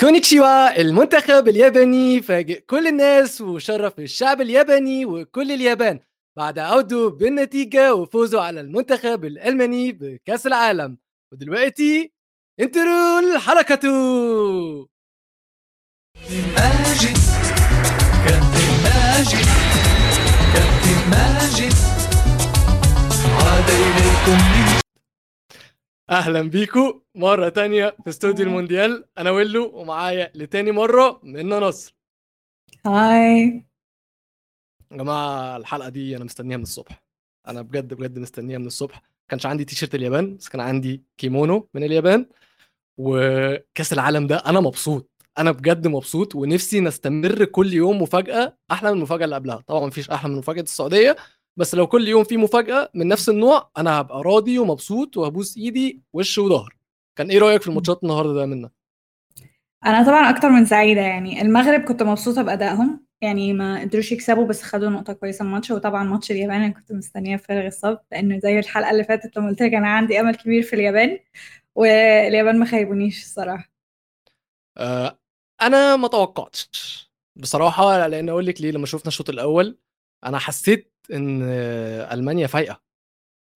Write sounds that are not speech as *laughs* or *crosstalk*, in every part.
كونيتشيوا المنتخب الياباني فاجئ كل الناس وشرف الشعب الياباني وكل اليابان. بعد عودوا بالنتيجة وفوزوا على المنتخب الألماني بكأس العالم. ودلوقتي انتروا الحركة. ماجد كابتن ماجد كابتن ماجد عاد إليكم أهلا بيكو. مرة تانية في استوديو المونديال. أنا ويلو ومعايا لتاني مرة منى نصر. Hi. يا جماعة الحلقة دي أنا مستنيها من الصبح. أنا بجد بجد مستنيها من الصبح. كانش عندي تيشرت اليابان بس كان عندي كيمونو من اليابان. وكأس العالم ده أنا مبسوط. أنا بجد مبسوط ونفسي نستمر كل يوم مفاجأة أحلى من المفاجأة اللي قبلها. طبعا مفيش أحلى من مفاجأة السعودية. بس لو كل يوم في مفاجأة من نفس النوع أنا هبقى راضي ومبسوط وهبوس إيدي وش وظهر. كان إيه رأيك في الماتشات النهارده ده منا أنا طبعا أكتر من سعيدة يعني. المغرب كنت مبسوطة بأدائهم. يعني ما قدروش يكسبوا بس خدوا نقطة كويسة الماتش. وطبعا ماتش اليابان أنا كنت مستنية بفارغ الصبر لأنه زي الحلقة اللي فاتت لما قلت لك أنا عندي أمل كبير في اليابان واليابان ما خيبونيش الصراحة. أه أنا ما توقعتش بصراحة لأن أقول لك ليه؟ لما شفنا الشوط الأول أنا حسيت إن ألمانيا فايقة.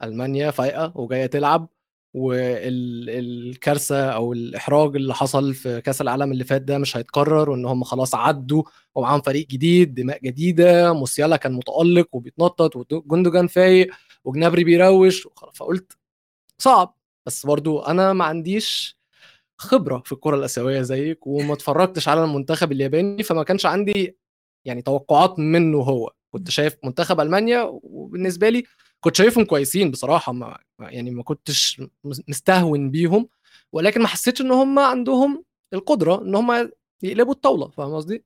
ألمانيا فايقة وجاية تلعب والكارثه أو الإحراج اللي حصل في كأس العالم اللي فات ده مش هيتكرر وإن هم خلاص عدوا ومعاهم فريق جديد دماء جديدة موسيالا كان متألق وبيتنطط وجندوجان فايق وجنابري بيروش فقلت صعب بس برضو أنا ما عنديش خبرة في الكرة الآسيوية زيك وما اتفرجتش على المنتخب الياباني فما كانش عندي يعني توقعات منه هو. كنت شايف منتخب ألمانيا وبالنسبة لي كنت شايفهم كويسين بصراحة ما يعني ما كنتش مستهون بيهم ولكن ما حسيتش إن هم عندهم القدرة إن هم يقلبوا الطاولة فاهم قصدي؟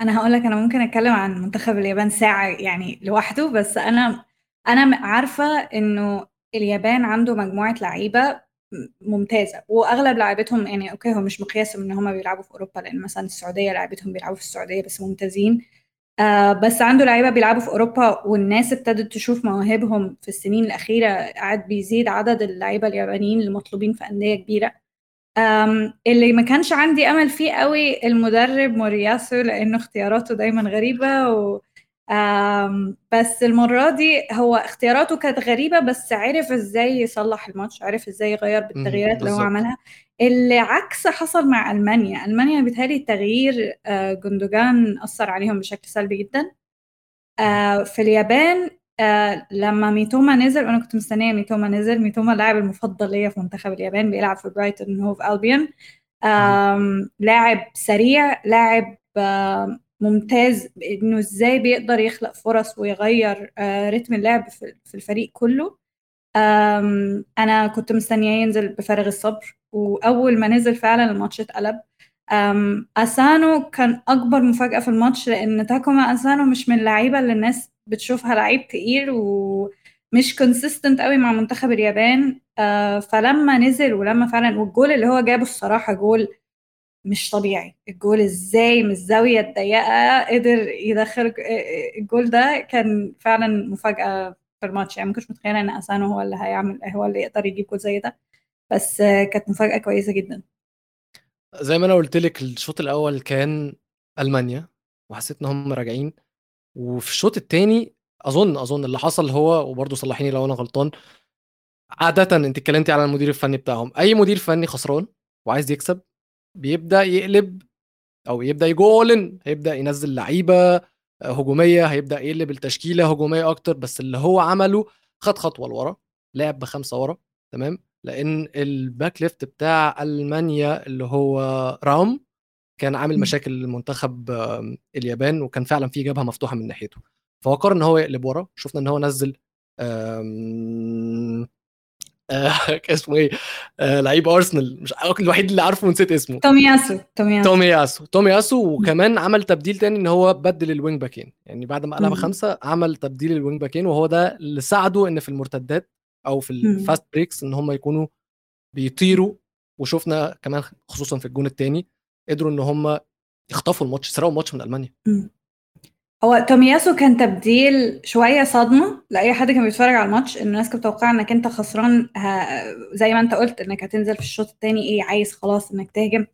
أنا هقول لك أنا ممكن أتكلم عن منتخب اليابان ساعة يعني لوحده بس أنا أنا عارفة إنه اليابان عنده مجموعة لعيبة ممتازة وأغلب لعيبتهم يعني أوكي هو مش مقياس إن هم بيلعبوا في أوروبا لأن مثلا السعودية لعيبتهم بيلعبوا في السعودية بس ممتازين آه بس عنده لعيبة بيلعبوا في أوروبا والناس ابتدت تشوف مواهبهم في السنين الأخيرة قاعد بيزيد عدد اللعيبة اليابانيين اللي مطلوبين في أندية كبيرة. اللي ما كانش عندي أمل فيه قوي المدرب مورياسو لأنه اختياراته دايما غريبة و بس المرة دي هو اختياراته كانت غريبة بس عرف إزاي يصلح الماتش عرف إزاي يغير بالتغييرات اللي هو عملها. اللي عكس حصل مع ألمانيا. ألمانيا بيتهيألي تغيير آه، جندوجان أثر عليهم بشكل سلبي جدا. آه، في اليابان آه، لما ميتوما نزل وأنا كنت مستنية ميتوما نزل. ميتوما اللاعب المفضل ليا في منتخب اليابان بيلعب في برايتون هوف ألبيون. لاعب سريع لاعب ممتاز إنه إزاي بيقدر يخلق فرص ويغير رتم اللعب في الفريق كله. أنا كنت مستنياه ينزل بفارغ الصبر. وأول ما نزل فعلا الماتش اتقلب. أسانو كان أكبر مفاجأة في الماتش لأن تاكوما أسانو مش من اللعيبة اللي الناس بتشوفها لعيب تقيل ومش consistent قوي مع منتخب اليابان. فلما نزل ولما فعلا والجول اللي هو جابه الصراحة جول مش طبيعي. الجول إزاي من الزاوية الضيقة قدر يدخل الجول ده كان فعلا مفاجأة في الماتش. يعني ما كنتش متخيلة إن أسانو هو اللي هيعمل هو اللي يقدر يجيب جول زي ده. بس كانت مفاجأة كويسة جدا. زي ما أنا قلت لك الشوط الأول كان ألمانيا وحسيت إن هم راجعين. وفي الشوط الثاني أظن أظن اللي حصل هو وبرضه صلحيني لو أنا غلطان عاده أنت اتكلمتي على المدير الفني بتاعهم. أي مدير فني خسران وعايز يكسب بيبدأ يقلب أو يبدأ يجولن هيبدأ ينزل لعيبة هجومية هيبدأ يقلب التشكيلة هجومية أكتر. بس اللي هو عمله خد خطوة لورا لعب بخمسة ورا تمام؟ لأن ال back left بتاع ألمانيا اللي هو راوم كان عامل مشاكل لمنتخب اليابان وكان فعلا في جبهه مفتوحة من ناحيته. فهو قرر إن هو يقلب ورا. شفنا إن هو نزل آه *laughs* اسمه إيه؟ آه لعيب أرسنال. مش الوحيد اللي عارفه ونسيت اسمه. تومياسو تومياسو. تومياسو. تومياسو وكمان عمل تبديل تاني إن هو بدل الوينج باكين يعني بعد ما قلب خمسة عمل تبديل الوينج باكين وهو ده اللي ساعده إن في المرتدات أو في ال fast breaks إن هم يكونوا بيطيروا وشفنا كمان خصوصا في الجون الثاني قدروا إن هم يخطفوا الماتش يسرقوا الماتش من ألمانيا. هو تومياسو كان تبديل شوية صدمة لأي حد كان بيتفرج على الماتش إن الناس كانت متوقعه إنك أنت خسران زي ما أنت قلت إنك هتنزل في الشوط الثاني إيه عايز خلاص إنك تهجم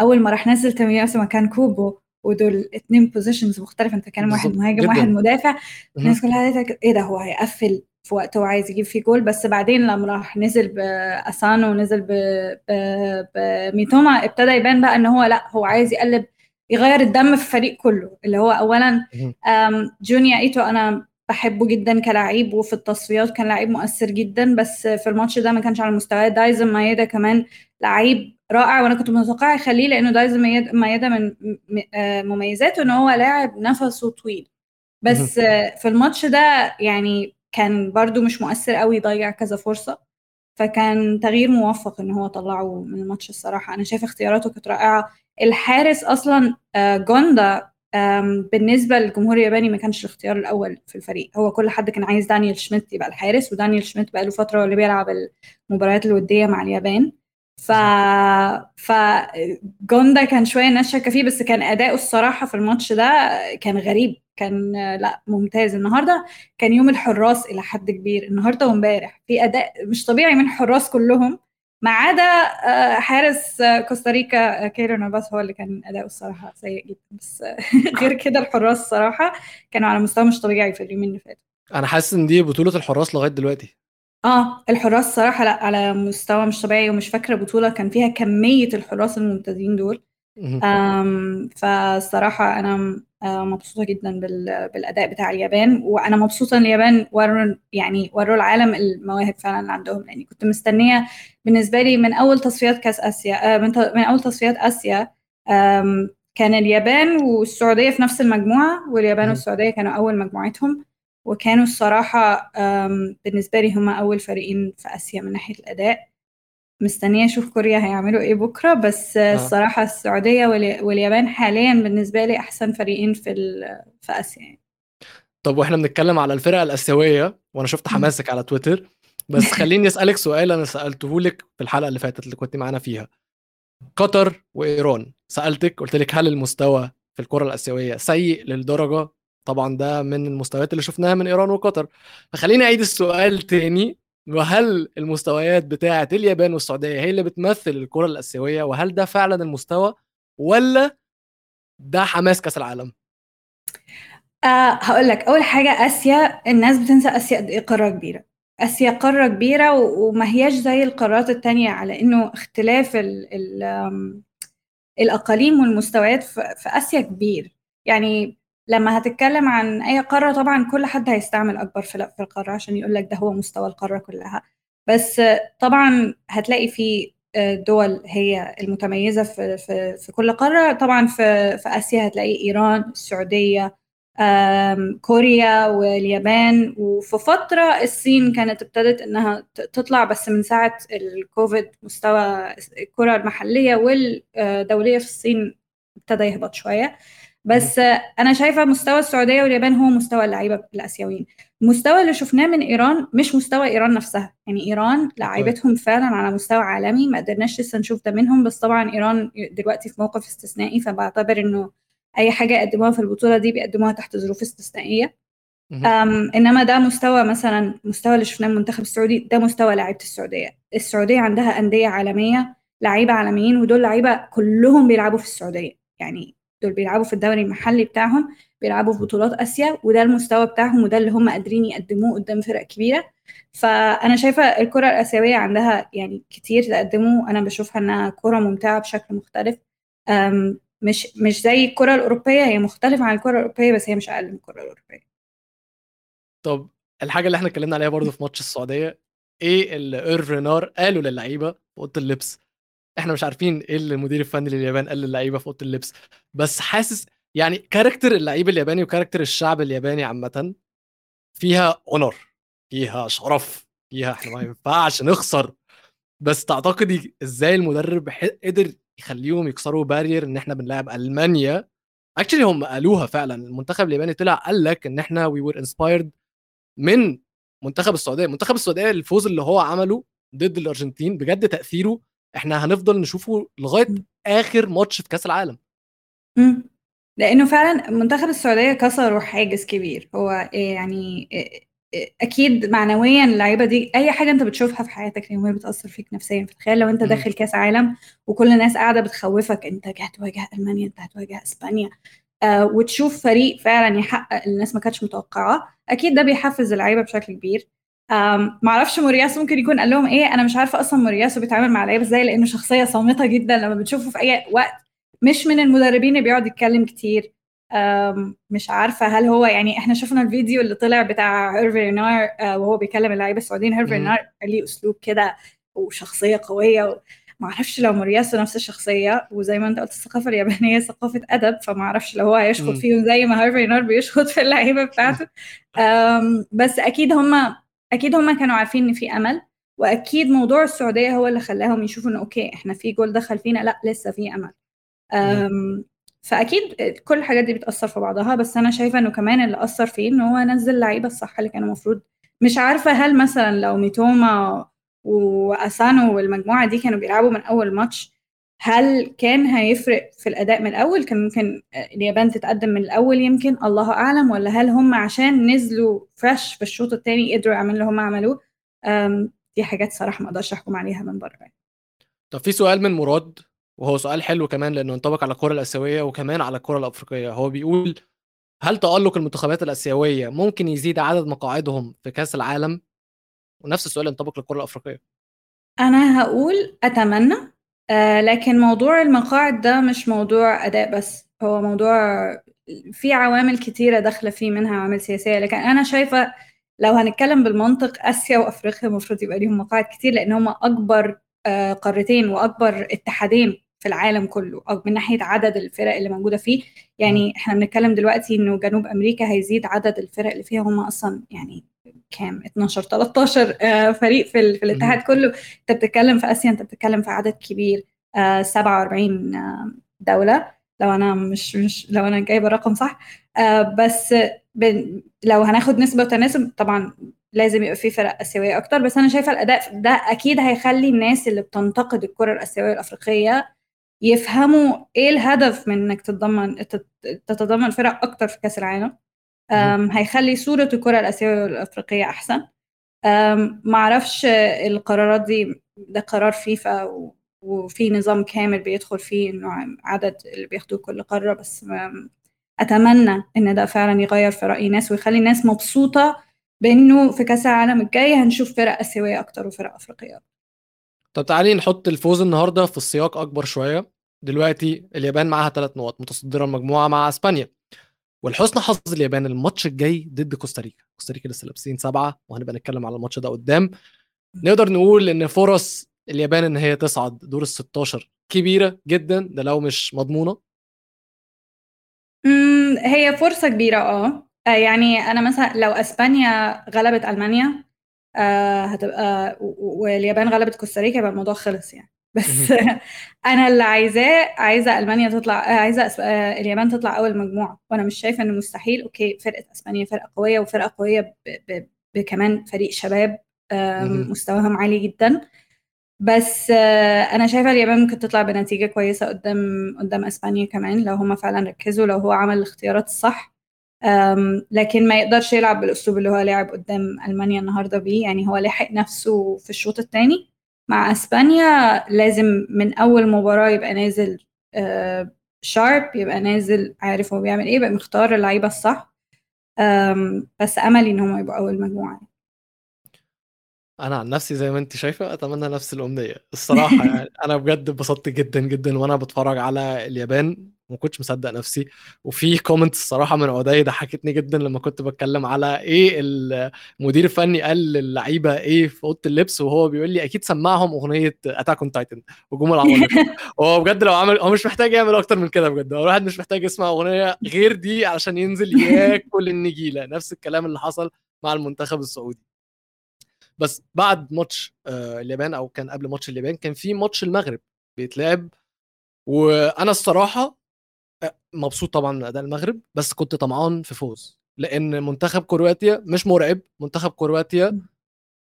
أول ما راح نزل تومياسو مكان كوبو ودول اتنين positions مختلفه أنت كان واحد مهاجم. واحد مدافع الناس كلها إيه ده هو هيقفل في وقت هو عايز يجيب فيه جول بس بعدين لما راح نزل باسانو ونزل بميتوما ابتدى يبان بقى إن هو لأ هو عايز يقلب يغير الدم في الفريق كله. اللي هو اولا جونيا إيتو أنا بحبه جدا كلاعب وفي التصفيات كان لعيب مؤثر جدا بس في الماتش ده ما كانش على مستواه. دايزن مايدا كمان لعيب رائع وأنا كنت متوقعة يخليه لأنه دايزن مايدا من آه، مميزاته إن هو لاعب نفسه طويل. بس في الماتش ده يعني كان برضو مش مؤثر قوي ضيع كذا فرصة فكان تغيير موفق إن هو طلعه من الماتش الصراحة. أنا شايفة اختياراته كانت رائعة. الحارس أصلا آه، جوندا بالنسبة للجمهور الياباني ما كانش الاختيار الأول في الفريق. هو كل حد كان عايز دانيال شميت يبقى الحارس ودانيال شميت بقى له فتره اللي بيلعب المباريات الودية مع اليابان. ف ف جوندا كان شوية الناس شاكه فيه بس كان أداؤه الصراحة في الماتش ده كان غريب. كان لا ممتاز. النهارده كان يوم الحراس إلى حد كبير. النهارده وامبارح في أداء مش طبيعي من الحراس كلهم ما عدا آه، حارس كوستاريكا آه، كيرو نافاس هو اللي كان أداؤه الصراحة سيء جدا. بس *laughs* غير كده الحراس الصراحة كانوا على مستوى مش طبيعي في اليومين اللي فاتوا. أنا حاسس إن دي بطولة الحراس لغاية دلوقتي. آه الحراس صراحة لا على مستوى مش طبيعي ومش فاكرة بطولة كان فيها كمية الحراس الممتازين دول. فالصراحة أنا آه، مبسوطة جدا بالأداء بتاع اليابان. وأنا مبسوطة إن اليابان وروا يعني وروا العالم المواهب فعلا اللي عندهم. لأني كنت مستنية بالنسبة لي من أول تصفيات كأس آسيا آه، من أول تصفيات آسيا كان اليابان والسعودية في نفس المجموعة واليابان والسعودية كانوا أول مجموعتهم. وكانوا الصراحة بالنسبة لي هما أول فريقين في آسيا من ناحية الأداء. مستنية أشوف كوريا هيعملوا إيه بكرة بس آه. الصراحة السعودية واليابان حاليا بالنسبة لي أحسن فريقين في في آسيا يعني. طب وإحنا بنتكلم على الفرق الآسيوية وأنا شفت حماسك على تويتر بس *laughs* خليني أسألك سؤال أنا سالته لك في الحلقة اللي فاتت اللي كنت معانا فيها. قطر وإيران سألتك قلت لك هل المستوى في الكرة الآسيوية سيء للدرجة؟ طبعا ده من المستويات اللي شفناها من إيران وقطر. فخليني أعيد السؤال تاني. وهل المستويات بتاعة اليابان والسعودية هي اللي بتمثل الكرة الآسيوية؟ وهل ده فعلا المستوى ولا ده حماس كأس العالم؟ أه هقول لك أول حاجة آسيا الناس بتنسى آسيا إيه قارة كبيرة. آسيا قارة كبيرة وما هياش زي القارات التانية على إنه اختلاف ال ال الأقاليم والمستويات في آسيا كبير. يعني لما هتتكلم عن أي قارة طبعا كل حد هيستعمل أكبر في القارة عشان يقول لك ده هو مستوى القارة كلها. بس طبعا هتلاقي في آه، دول هي المتميزة في في في كل قارة. طبعا في في آسيا هتلاقي إيران السعودية كوريا واليابان. وفي فترة الصين كانت ابتدت إنها تطلع بس من ساعة الكوفيد مستوى الكرة المحلية والدولية في الصين ابتدى يهبط شوية. بس أنا شايفة مستوى السعودية واليابان هو مستوى اللعيبة الآسيويين. المستوى اللي شفناه من إيران مش مستوى إيران نفسها. يعني إيران لعيبتهم فعلا على مستوى عالمي ما قدرناش لسه نشوف ده منهم بس طبعا إيران دلوقتي في موقف استثنائي فبعتبر إنه أي حاجة يقدموها في البطولة دي بيقدموها تحت ظروف استثنائية. أم إنما ده مستوى مثلا مستوى اللي شفناه المنتخب السعودي ده مستوى لعيبة السعودية. السعودية عندها أندية عالمية لعيبة عالميين ودول لعيبة كلهم بيلعبوا في السعودية. يعني دول بيلعبوا في الدوري المحلي بتاعهم بيلعبوا في بطولات آسيا وده المستوى بتاعهم وده اللي هم قادرين يقدموه قدام فرق كبيرة. فأنا شايفة الكرة الآسيوية عندها يعني كتير تقدمه أنا بشوفها إنها كرة ممتعة بشكل مختلف. مش مش زي الكرة الأوروبية هي مختلفة عن الكرة الأوروبية بس هي مش أقل من الكرة الأوروبية. طب الحاجة اللي إحنا اتكلمنا عليها برضه في ماتش السعودية إيه اللي ايرف رينار قالوا للعيبة في أوضة اللبس؟ إحنا مش عارفين إيه اللي المدير الفني لليابان قال للعيبة في أوضة اللبس. بس حاسس يعني character اللعيب الياباني و character الشعب الياباني عامة فيها honor فيها شرف فيها إحنا ما ينفعش نخسر. بس تعتقدي إزاي المدرب قدر يخليهم يكسروا barrier إن إحنا بنلعب ألمانيا؟ Actually هم قالوها فعلا. المنتخب الياباني طلع قال لك إن إحنا we were inspired من منتخب السعودية. منتخب السعودية الفوز اللي هو عمله ضد الأرجنتين بجد تأثيره إحنا هنفضل نشوفه لغاية آخر ماتش في كأس العالم. امم لأنه فعلا منتخب السعودية كسروا حاجز كبير. هو يعني أكيد معنويا اللعيبة دي أي حاجة أنت بتشوفها في حياتك اليوميه بتأثر فيك نفسيا. فتخيل لو أنت داخل كأس عالم وكل الناس قاعدة بتخوفك أنت هتواجه ألمانيا أنت هتواجه إسبانيا. آه وتشوف فريق فعلا يحقق الناس ما كانتش متوقعاه. أكيد ده بيحفز اللعيبة بشكل كبير. معرفش مورياسو ممكن يكون قال لهم إيه أنا مش عارفة أصلا مورياسو بيتعامل مع اللعيبه إزاي لأنه شخصية صامتة جدا لما بتشوفه في أي وقت مش من المدربين اللي بيقعد يتكلم كتير. مش عارفة هل هو يعني إحنا شفنا الفيديو اللي طلع بتاع هيرفي رينار آه، وهو بيكلم اللعيبة السعوديين هيرفي رينار ليه أسلوب كده وشخصية قوية ما أعرفش لو مورياسو نفس الشخصية وزي ما أنت قلت الثقافة اليابانية *laughs* ثقافة أدب فما أعرفش لو هو هيشخط فيهم زي ما هيرفي رينار بيشخط في اللعيبة بتاعته. *laughs* بس أكيد هم أكيد هم كانوا عارفين إن في أمل وأكيد موضوع السعودية هو اللي خلاهم يشوفوا انه okay إحنا في جول دخل فينا لأ لسه في أمل. فأكيد كل الحاجات دي بتأثر في بعضها بس أنا شايفة إنه كمان اللي أثر فيه إن هو نزل اللعيبه الصح اللي كانوا المفروض. مش عارفة هل مثلا لو ميتوما وأسانو والمجموعة دي كانوا بيلعبوا من أول ماتش هل كان هيفرق في الأداء من الأول؟ كان ممكن اليابان تتقدم من الأول يمكن الله أعلم. ولا هل هم عشان نزلوا fresh في الشوط الثاني قدروا يعملوا اللي هم عملوه؟ دي حاجات صراحة ما أقدرش أحكم عليها من بره. يعني. طب في سؤال من مراد وهو سؤال حلو كمان لأنه ينطبق على الكرة الآسيوية وكمان على الكرة الأفريقية. هو بيقول هل تألق المنتخبات الآسيوية ممكن يزيد عدد مقاعدهم في كأس العالم؟ ونفس السؤال ينطبق للكرة الأفريقية. أنا هقول أتمنى. آه لكن موضوع المقاعد ده مش موضوع أداء بس هو موضوع في عوامل كتيرة داخلة فيه منها عوامل سياسية. لكن أنا شايفة لو هنتكلم بالمنطق آسيا وأفريقيا المفروض يبقى ليهم مقاعد كتير لأن هم أكبر آه قارتين وأكبر اتحادين. في العالم كله أو من ناحية عدد الفرق اللي موجودة فيه. يعني إحنا بنتكلم دلوقتي إنه جنوب أمريكا هيزيد عدد الفرق اللي فيها. هم أصلا يعني كام؟ 12 13 آه، فريق في, في الاتحاد كله. أنت بتتكلم في آسيا أنت بتتكلم في عدد كبير. 47 آه، آه، دولة. لو أنا مش مش لو أنا جايبة الرقم صح. بس لو هناخد نسبة وتناسب طبعا لازم يبقى في فرق آسيوية أكتر. بس أنا شايفة الأداء ده أكيد هيخلي الناس اللي بتنتقد الكرة الآسيوية والأفريقية يفهموا إيه الهدف من إنك تتضمن تتضمن فرق أكتر في كأس العالم. هيخلي صورة الكرة الآسيوية والأفريقية أحسن. معرفش القرارات دي ده قرار فيفا وفي نظام كامل بيدخل فيه إنه عدد اللي بياخدوه كل قارة بس أتمنى إن ده فعلا يغير في رأي الناس ويخلي الناس مبسوطة بإنه في كأس العالم الجاي هنشوف فرق آسيوية أكتر وفرق أفريقية أكتر. طب تعالي نحط الفوز النهارده في السياق أكبر شوية. دلوقتي اليابان معاها ثلاث نقط متصدرة المجموعة مع إسبانيا. ولحسن حظ اليابان الماتش الجاي ضد كوستاريكا كوستاريكا لسه لابسين سبعة وهنبقى نتكلم على الماتش ده قدام. نقدر نقول إن فرص اليابان إن هي تصعد دور ال 16 كبيرة جدا ده لو مش مضمونة. هي فرصة كبيرة آه, آه، يعني أنا مثلا لو إسبانيا غلبت ألمانيا آه هتبقى واليابان غلبت كوستاريكا يبقى الموضوع خلص يعني. بس *laughs* أنا اللي عايزاه عايزة ألمانيا تطلع عايزة أسب... آه، اليابان تطلع أول مجموعة. وأنا مش شايفة انه مستحيل أوكي فرقة أسبانيا فرقة قوية وفرقة قوية ب... ب... بكمان فريق شباب مستواهم عالي جدا. بس آه، أنا شايفة اليابان ممكن تطلع بنتيجة كويسة قدام قدام أسبانيا كمان لو هم فعلا ركزوا لو هو عمل الاختيارات الصح لكن ما يقدرش يلعب بالأسلوب اللي هو لعب قدام ألمانيا النهارده بيه. يعني هو لحق نفسه في الشوط الثاني مع إسبانيا. لازم من أول مباراة يبقى نازل شارب يبقى نازل عارف هو بيعمل إيه يبقى مختار اللعيبة الصح. بس أملي إن هم يبقوا أول مجموعة أنا عن نفسي زي ما أنت شايفة أتمنى نفس الأمنية. الصراحة يعني أنا بجد اتبسطت جدا جدا وأنا بتفرج على اليابان. ما كنتش مصدق نفسي. وفي comment الصراحة من عدي ضحكتني جدا لما كنت بتكلم على إيه المدير الفني قال للعيبة إيه في أوضة اللبس وهو بيقول لي أكيد سمعهم أغنية Attack on Titan هجوم العمالقه هو بجد لو عمل هو مش محتاج يعمل أكتر من كده بجد هو الواحد مش محتاج يسمع أغنية غير دي علشان ينزل ياكل النجيلة. نفس الكلام اللي حصل مع المنتخب السعودي. بس بعد ماتش آه، اليابان أو كان قبل ماتش اليابان كان في ماتش المغرب بيتلعب. وأنا الصراحة مبسوط طبعا من أداء المغرب بس كنت طمعان في فوز لأن منتخب كرواتيا مش مرعب منتخب كرواتيا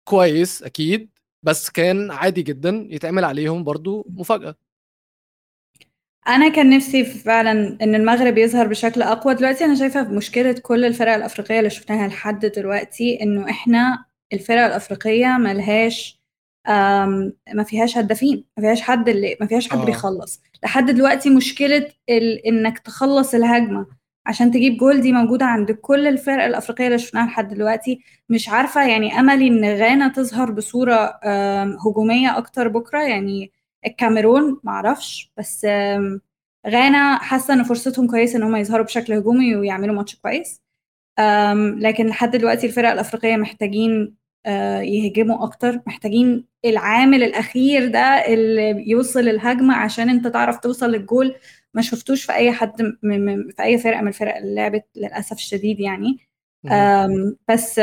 كويس أكيد بس كان عادي جدا يتعمل عليهم برضو مفاجأة. أنا كان نفسي فعلا إن المغرب يظهر بشكل أقوى. دلوقتي أنا شايفة مشكلة كل الفرق الأفريقية اللي شفناها لحد دلوقتي إنه إحنا الفرق الأفريقية ملهاش ما فيهاش هدافين ما فيهاش حد اللي ما فيهاش حد آه. بيخلص. لحد دلوقتي مشكلة ال... إنك تخلص الهجمة عشان تجيب جول دي موجودة عند كل الفرق الأفريقية اللي شفناها لحد دلوقتي. مش عارفة يعني أملي إن غانا تظهر بصورة هجومية أكتر بكرة يعني الكاميرون معرفش بس غانا حاسة إن فرصتهم كويسة إن هم يظهروا بشكل هجومي ويعملوا ماتش كويس. لكن لحد دلوقتي الفرق الأفريقية محتاجين يهجموا أكتر. محتاجين العامل الأخير ده اللي يوصل الهجمة عشان أنت تعرف توصل للجول. ما شفتوش في أي حد م- م- في أي فرقة من الفرق اللي لعبت للأسف الشديد يعني. بس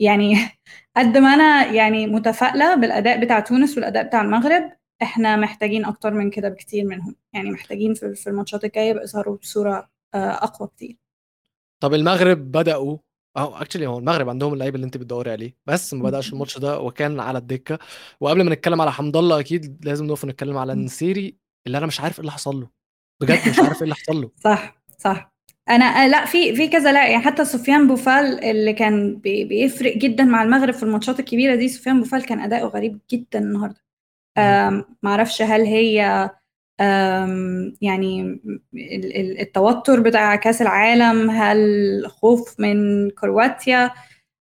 يعني *laughs* قد ما أنا يعني متفائلة بالأداء بتاع تونس والأداء بتاع المغرب إحنا محتاجين أكتر من كده بكتير منهم. يعني محتاجين في الماتشات الجاية بيظهروا بصوره آه، أقوى كتير طب المغرب بدأوا اهو actually هو المغرب عندهم اللعيب اللي انت بتدوري عليه. بس ما بدأش الماتش ده وكان على الدكة. وقبل ما نتكلم على حمد الله أكيد لازم نقف نتكلم على النسيري اللي أنا مش عارف إيه اللي حصل له. بجد مش عارف إيه اللي حصل له. صح صح. أنا آه، لأ في في كذا لا يعني حتى سفيان بوفال اللي كان بي- بيفرق جدا مع المغرب في الماتشات الكبيرة دي. سفيان بوفال كان أداؤه غريب جدا النهارده. آم، معرفش هل هي آم، يعني ال- ال- التوتر بتاع كأس العالم هل خوف من كرواتيا؟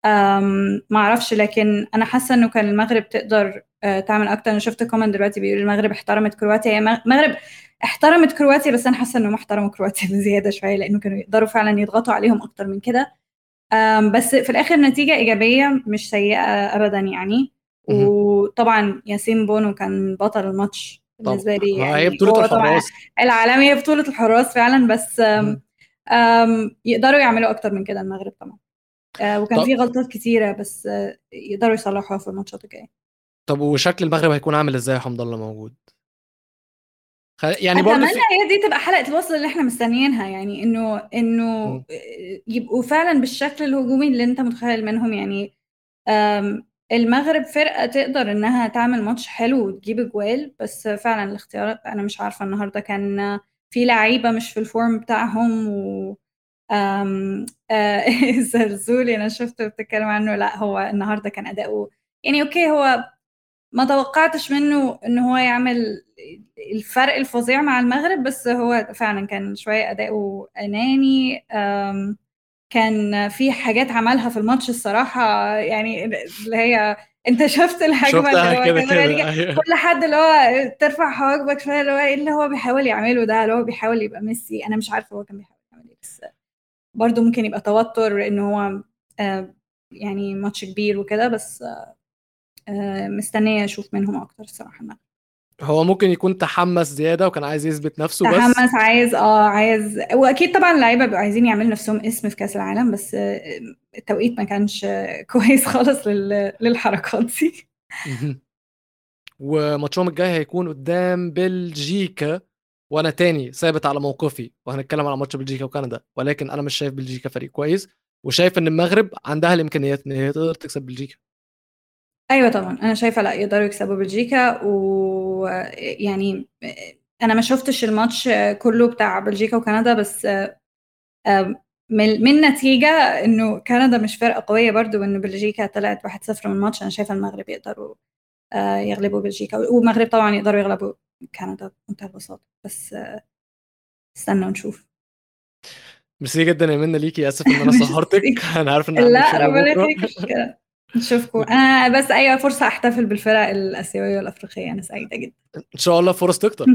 آم، معرفش لكن أنا حاسة إنه كان المغرب تقدر آه، تعمل أكتر. أنا شفت comment دلوقتي بيقول المغرب احترمت كرواتيا. المغ- المغرب احترمت كرواتيا بس أنا حاسة انهم احترموا كرواتيا *laughs* بزيادة شوية لأنه كانوا يقدروا فعلا يضغطوا عليهم أكتر من كده. بس في الآخر نتيجة إيجابية مش سيئة ابدا يعني. وطبعا ياسين بونو كان بطل الماتش. بالنسبة لي يعني هي طبعا الحراس العالمية بطولة الحراس فعلا بس مهم. آم، يقدروا يعملوا أكتر من كده المغرب طبعا آه، وكان طب في غلطات كتيرة بس آه، يقدروا يصلحوها في الماتشات الجاية طب وشكل المغرب هيكون عامل إزاي يا حمد الله موجود يعني برضه أتمنى في هي دي تبقى حلقة الوصل اللي إحنا مستنيينها يعني إنه إنه مم. يبقوا فعلا بالشكل الهجومي اللي أنت متخيل منهم يعني المغرب فرقة تقدر إنها تعمل ماتش حلو وتجيب اجوال بس فعلا الاختيارات أنا مش عارفة النهارده كان في لعيبة مش في ال form بتاعهم و آم، آه، *laughs* زرزولي أنا شفته بتتكلم عنه لا هو النهارده كان أداؤه يعني okay هو ما توقعتش منه إن هو يعمل الفرق الفظيع مع المغرب بس هو فعلا كان شوية أداؤه أناني أم، كان في حاجات عملها في الماتش الصراحة يعني اللي هي انت شفت الهجمة اللي هو كده كده أيوه كل حد اللي هو ترفع حواجبك شوية اللي هو إيه اللي هو بيحاول يعمله ده اللي هو بيحاول يبقى ميسي أنا مش عارفة هو كان بيحاول يعمل إيه بس برضه ممكن يبقى توتر إن هو آه، يعني ماتش كبير وكده بس آه، مستنية أشوف منهم أكتر المغرب. هو ممكن يكون تحمس زيادة وكان عايز يثبت نفسه بس. تحمس عايز آه عايز. وأكيد طبعا اللعيبة بيبقوا عايزين يعملوا نفسهم اسم في كأس العالم بس آه، التوقيت ما كانش *laughs* كويس خالص لل- للحركات دي. وماتشهم الجاي هيكون قدام بلجيكا وأنا تاني ثابت على موقفي وهنتكلم على ماتش بلجيكا وكندا ولكن أنا مش شايف بلجيكا فريق كويس وشايف إن المغرب عندها الإمكانيات إن هي تقدر تكسب بلجيكا. أيوه طبعا. أنا شايفة لأ يقدروا يكسبوا بلجيكا ويعني أنا ما شفتش الماتش كله بتاع بلجيكا وكندا بس من من نتيجة إنه كندا مش فرقة قوية برضو وان بلجيكا طلعت 1-0 من الماتش أنا شايفة المغرب يقدروا آه، يغلبوا بلجيكا. والمغرب طبعا يقدروا يغلبوا كندا بمنتهى البساطة. بس آه، استنى ونشوف ميرسي جدا يا منى ليكي آسف إن أنا *laughs* سهرتك. أنا عارف إن لا عندك شغل ربنا بكرة. يخليك مش. نشوفكم. أنا بس أيوه فرصة أحتفل بالفرق الآسيوية والأفريقية. أنا سعيدة جدا. إن شاء الله فرص تكتر.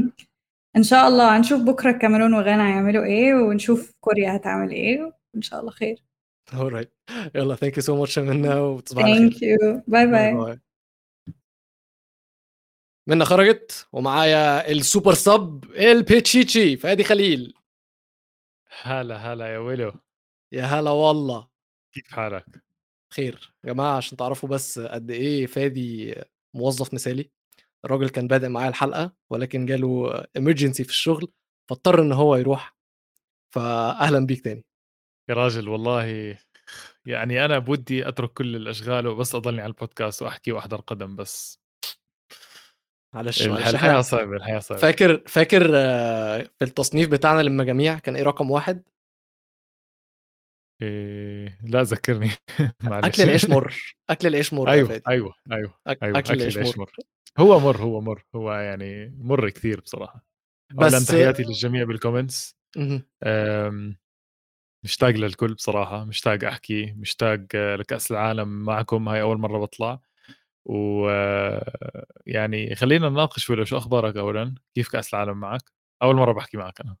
إن شاء الله. هنشوف بكرة الكاميرون وغانا هيعملوا إيه ونشوف كوريا هتعمل إيه وإن شاء الله خير. Alright يلا يو سو ماتش يا منى وتصبح على خير. thank you bye bye منى خرجت ومعايا ال super sub البيتشيتشي فادي خليل. هلا هلا يا ويلو. يا هلا والله. كيف حالك؟ خير يا جماعة عشان تعرفوا بس قد إيه فادي موظف مثالي. الراجل كان بادئ معايا الحلقة ولكن جاله emergency في الشغل فاضطر إن هو يروح. فاهلا بيك تاني. يا راجل والله يعني أنا بودي أترك كل الأشغال وبس أضلني على البودكاست وأحكي وأحضر قدم بس. معلش الحياة صعبة الحياة صعبة. فاكر فاكر آه، في التصنيف بتاعنا للمجاميع كان إيه رقم واحد؟ إيه لا ذكرني. *laughs* معلش *laughs* أكل العيش مر أكل العيش مر يا أيوه أيوه أيوه أيوه أكل العيش مر مر هو مر هو مر. هو يعني مر كثير بصراحة. اولا بس تحياتي للجميع بال comments مشتاق للكل بصراحة. مشتاق أحكي مشتاق لكأس العالم معكم. هاي أول مرة بطلع. و آه، يعني خلينا نناقش ولا شو أخبارك اولا؟ كيف كأس العالم معك؟ أول مرة بحكي معك أنا.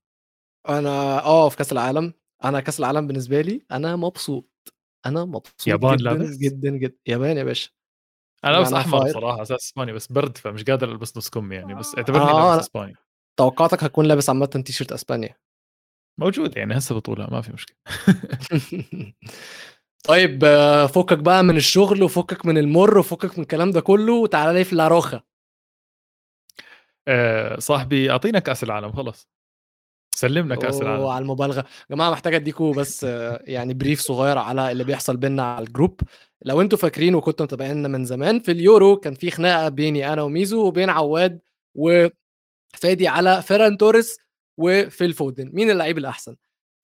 أنا آه في كأس العالم. أنا كأس العالم بالنسبة لي أنا مبسوط أنا مبسوط يابان جدا لابس؟ جدا جدا. يابان يا باشا. أنا لابس معناها أحمر fire. بصراحة أساس اسباني بس برد فمش قادر ألبس نص كم يعني بس اعتبرني آه، لابس إسباني. توقعاتك هتكون لابس عامة تيشيرت إسبانيا. موجود يعني هسه بطولها ما في مشكلة. *laughs* طيب آه، فكك بقى من الشغل وفكك من المر وفكك من الكلام ده كله وتعالى لي في لاروخا آه، صاحبي اعطينا كأس العالم خلص سلمنا كأس العالم. على المبالغة. جماعة محتاج اديكم بس آه، يعني brief صغير على اللي بيحصل بينا على ال group. لو أنتوا فاكرين وكنتوا متابعيننا من زمان في اليورو كان في خناقة بيني أنا وميزو وبين عواد وفادي على فيران توريس وفيل فودن. مين اللعيب الأحسن؟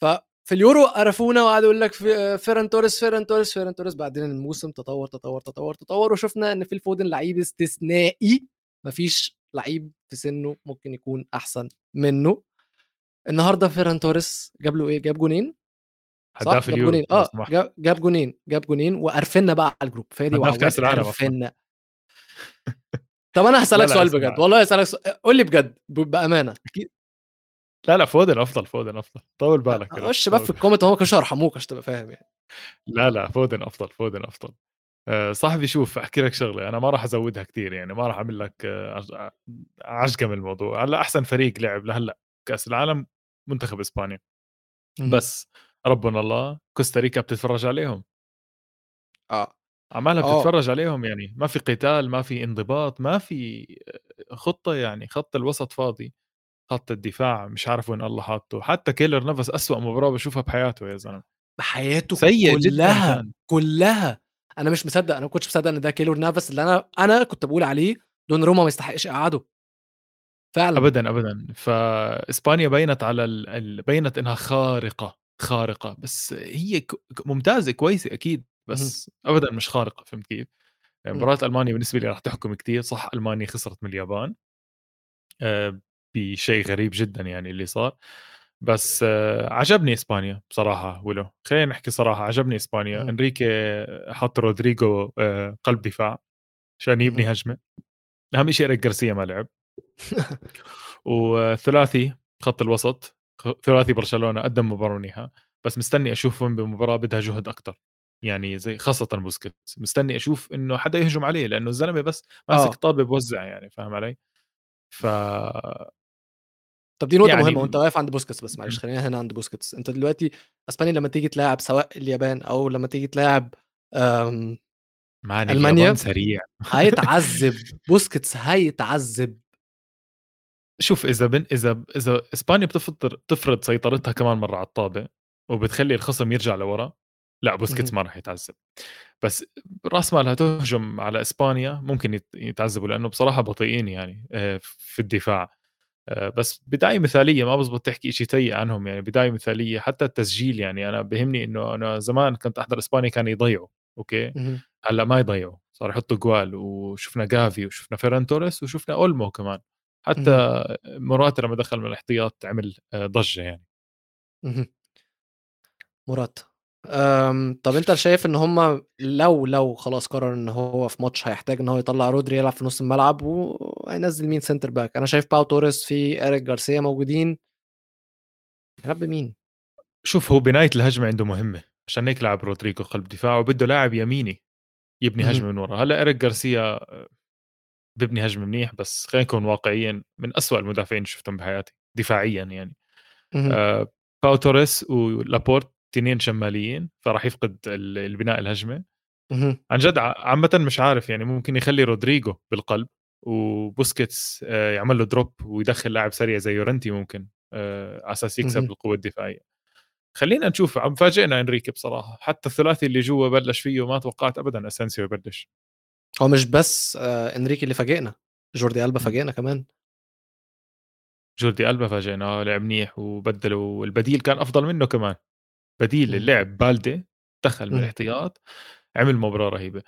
ففي اليورو قرفونا وقعدوا يقول لك في- فيران توريس فيران توريس فيران توريس. بعدين الموسم تطور تطور تطور تطور وشفنا إن فيل فودن لعيب استثنائي. مفيش لعيب في سنه ممكن يكون أحسن منه. النهارده فيران توريس جاب له إيه؟ جاب جونين هداف جاب اليورو جونين. آه. جاب, جاب جونين جاب جونين وقرفنا بقى على ال group. فادي وعواد. قرفنا. طب أنا *laughs* هسألك سؤال. بجد. والله هسألك سؤال قول لي بجد بأمانة. لا لا فودن أفضل فودن أفضل. طول بالك كده. خش بقى طول في ال comment هم ما كانوش هيرحموك عشان تبقى فاهم يعني. لا لا فودن أفضل فودن أفضل. آه، صاحبي شوف أحكي لك شغلة. أنا ما راح أزودها كثير يعني ما راح أعمل لك آه، عج- عجقة من الموضوع. هلأ أحسن فريق لعب لهلأ كأس العالم منتخب إسبانيا. بس ربنا الله كوستاريكا بتتفرج عليهم. آه. عمالها آه. بتتفرج عليهم يعني ما في قتال ما في انضباط ما في خطة يعني خط الوسط فاضي. خط الدفاع مش عارف وين الله حاطه. حتى كيلر نفس أسوأ مباراة بشوفها بحياته يا زلمة. بحياته سيء جداً كلها كان. كلها. أنا مش مصدق أنا ما كنتش مصدق إن ده كيلور نافس اللي أنا أنا كنت بقول عليه دون روما ما يستحقش اقعده فعلا. ابدا ابدا. فاسبانيا بينت على ال... بينت إنها خارقة خارقة. بس هي ك... ممتازة كويسة أكيد. بس ابدا مش خارقة فهمت كيف؟ مم. مباراة ألمانيا بالنسبة لي راح تحكم كتير. صح ألمانيا خسرت من اليابان آه، بشيء غريب جدا يعني اللي صار. بس آه، عجبني إسبانيا بصراحة ولو خلينا نحكي صراحة عجبني إسبانيا. مم. إنريكي حط رودريجو آه، قلب دفاع عشان يبني مم. هجمة. أهم شيء اريك جارسيا ما لعب. *laughs* وثلاثي خط الوسط ثلاثي برشلونة قدم مباراه منيحه بس مستني اشوفهم بمباراة بدها جهد أكثر يعني زي خاصة بوسكيتس مستني أشوف إنه حدا يهجم عليه لأنه الزلمة بس ماسك آه. طابة بوزع يعني فاهم علي؟ ف طب دي نقطة يعني- مهمة وأنت واقف عند بوسكيتس بس معلش خلينا هنا عند بوسكيتس أنت دلوقتي إسبانيا لما تيجي تلاعب سواء اليابان أو لما تيجي تلاعب أم،؟ اليابان سريع هيتعذب *laughs* بوسكيتس هيتعذب شوف إذا بن إذا إذا إسبانيا بتفرض بتفرض سيطرتها كمان مرة على الطابة وبتخلي الخصم يرجع لورا لا بوسكيتس. ما راح يتعذب بس راس مالها تهجم على إسبانيا ممكن يت- يتعذبوا لأنه بصراحة بطيئين يعني آه، في الدفاع آه، بس بداية مثالية ما بزبط تحكي شيء سيء عنهم يعني بداية مثالية حتى التسجيل يعني أنا بهمني إنه أنا زمان كنت أحضر إسبانيا كانوا يضيعوا okay. هلأ ما يضيعوا صار يحطوا جوال وشفنا جافي وشفنا فيران توريس وشفنا أولمو كمان حتى موراتا لما دخل من الاحتياط عمل آه، ضجة يعني. أم، طب انت شايف ان هم لو لو خلاص قرر ان هو في ماتش هيحتاج ان هو يطلع رودري يلعب في نص الملعب وهينزل مين center back؟ أنا شايف باو توريس في اريك جارسيا موجودين. يلعب مين؟ شوف هو بناية الهجمة عنده مهمة عشان هيك لعب رودريجو قلب دفاع وبده لاعب يميني يبني. هجمة من ورا. هلأ اريك جارسيا آه، ببني هجمة منيح بس خلينا نكون واقعيين من أسوأ المدافعين اللي شفتهم بحياتي دفاعيا يعني. آه، باو توريس ولابورت تنين شماليين فراح يفقد ال- البناء الهجمة. عن جد ع- عامة مش عارف يعني ممكن يخلي رودريجو بالقلب وبوسكيتس آه، يعمل له drop ويدخل لاعب سريع زي يورنتي ممكن آه، على أساس يكسب مهم. القوة الدفاعية خلينا نشوف عم فاجئنا إنريكي بصراحة حتى الثلاثي اللي جوا بلش فيه ما توقعت ابدا أسينسيو يبلش هو مش بس آه، إنريكي اللي فاجئنا جوردي ألبا إمم. فاجئنا كمان. جوردي ألبا فاجئنا، لعب منيح وبدّلوا البديل كان أفضل منه كمان، بديل إمم. اللعب بالدي دخل من إمم. الاحتياط عمل مباراة رهيبة.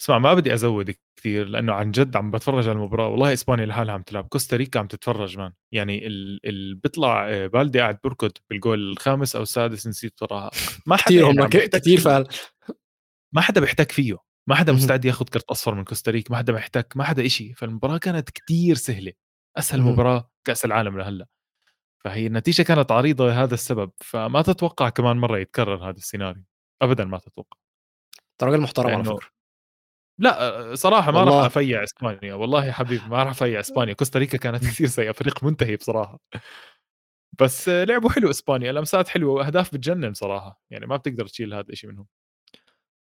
اسمع ما بدي أزوّد كتير لإنه عن جد عم باتفرّج على المباراة والله إسبانيا لحالها عم تلعب، كوستاريكا عم تتفرّج man، يعني ال ال بيطلع آآ بالدي قاعد بيركض بالجول الخامس أو السادس نسيت صراحة، ما حدا يعني هم عم ك بيحتك كتير فيه. فعلًا. ما حدا بيحتك فيه، ما حدا. مستعد ياخُد كرت أصفر من كوستاريكا، ما حدا محتك، ما حدا إشي، فالمباراة كانت كتير سهلة، أسهل اهم. مباراة كأس العالم لهلّأ. فهي النتيجة كانت عريضة لهذا السبب، فما تتوقع كمان مرّة يتكرر هذا السيناريو، أبدًا ما تتوقع. أنت راجل محترم على فكرة. لأ صراحة ما راح والله. أفيّع إسبانيا، والله يا حبيبي ما راح أفيّع إسبانيا، كوستاريكا كانت *laughs* كتير سيئة، فريق منتهي بصراحة. بس لعبوا حلو إسبانيا، لمسات حلوة وأهداف بتجنن صراحة، يعني ما بتقدر تشيل هذا الإشي منهم.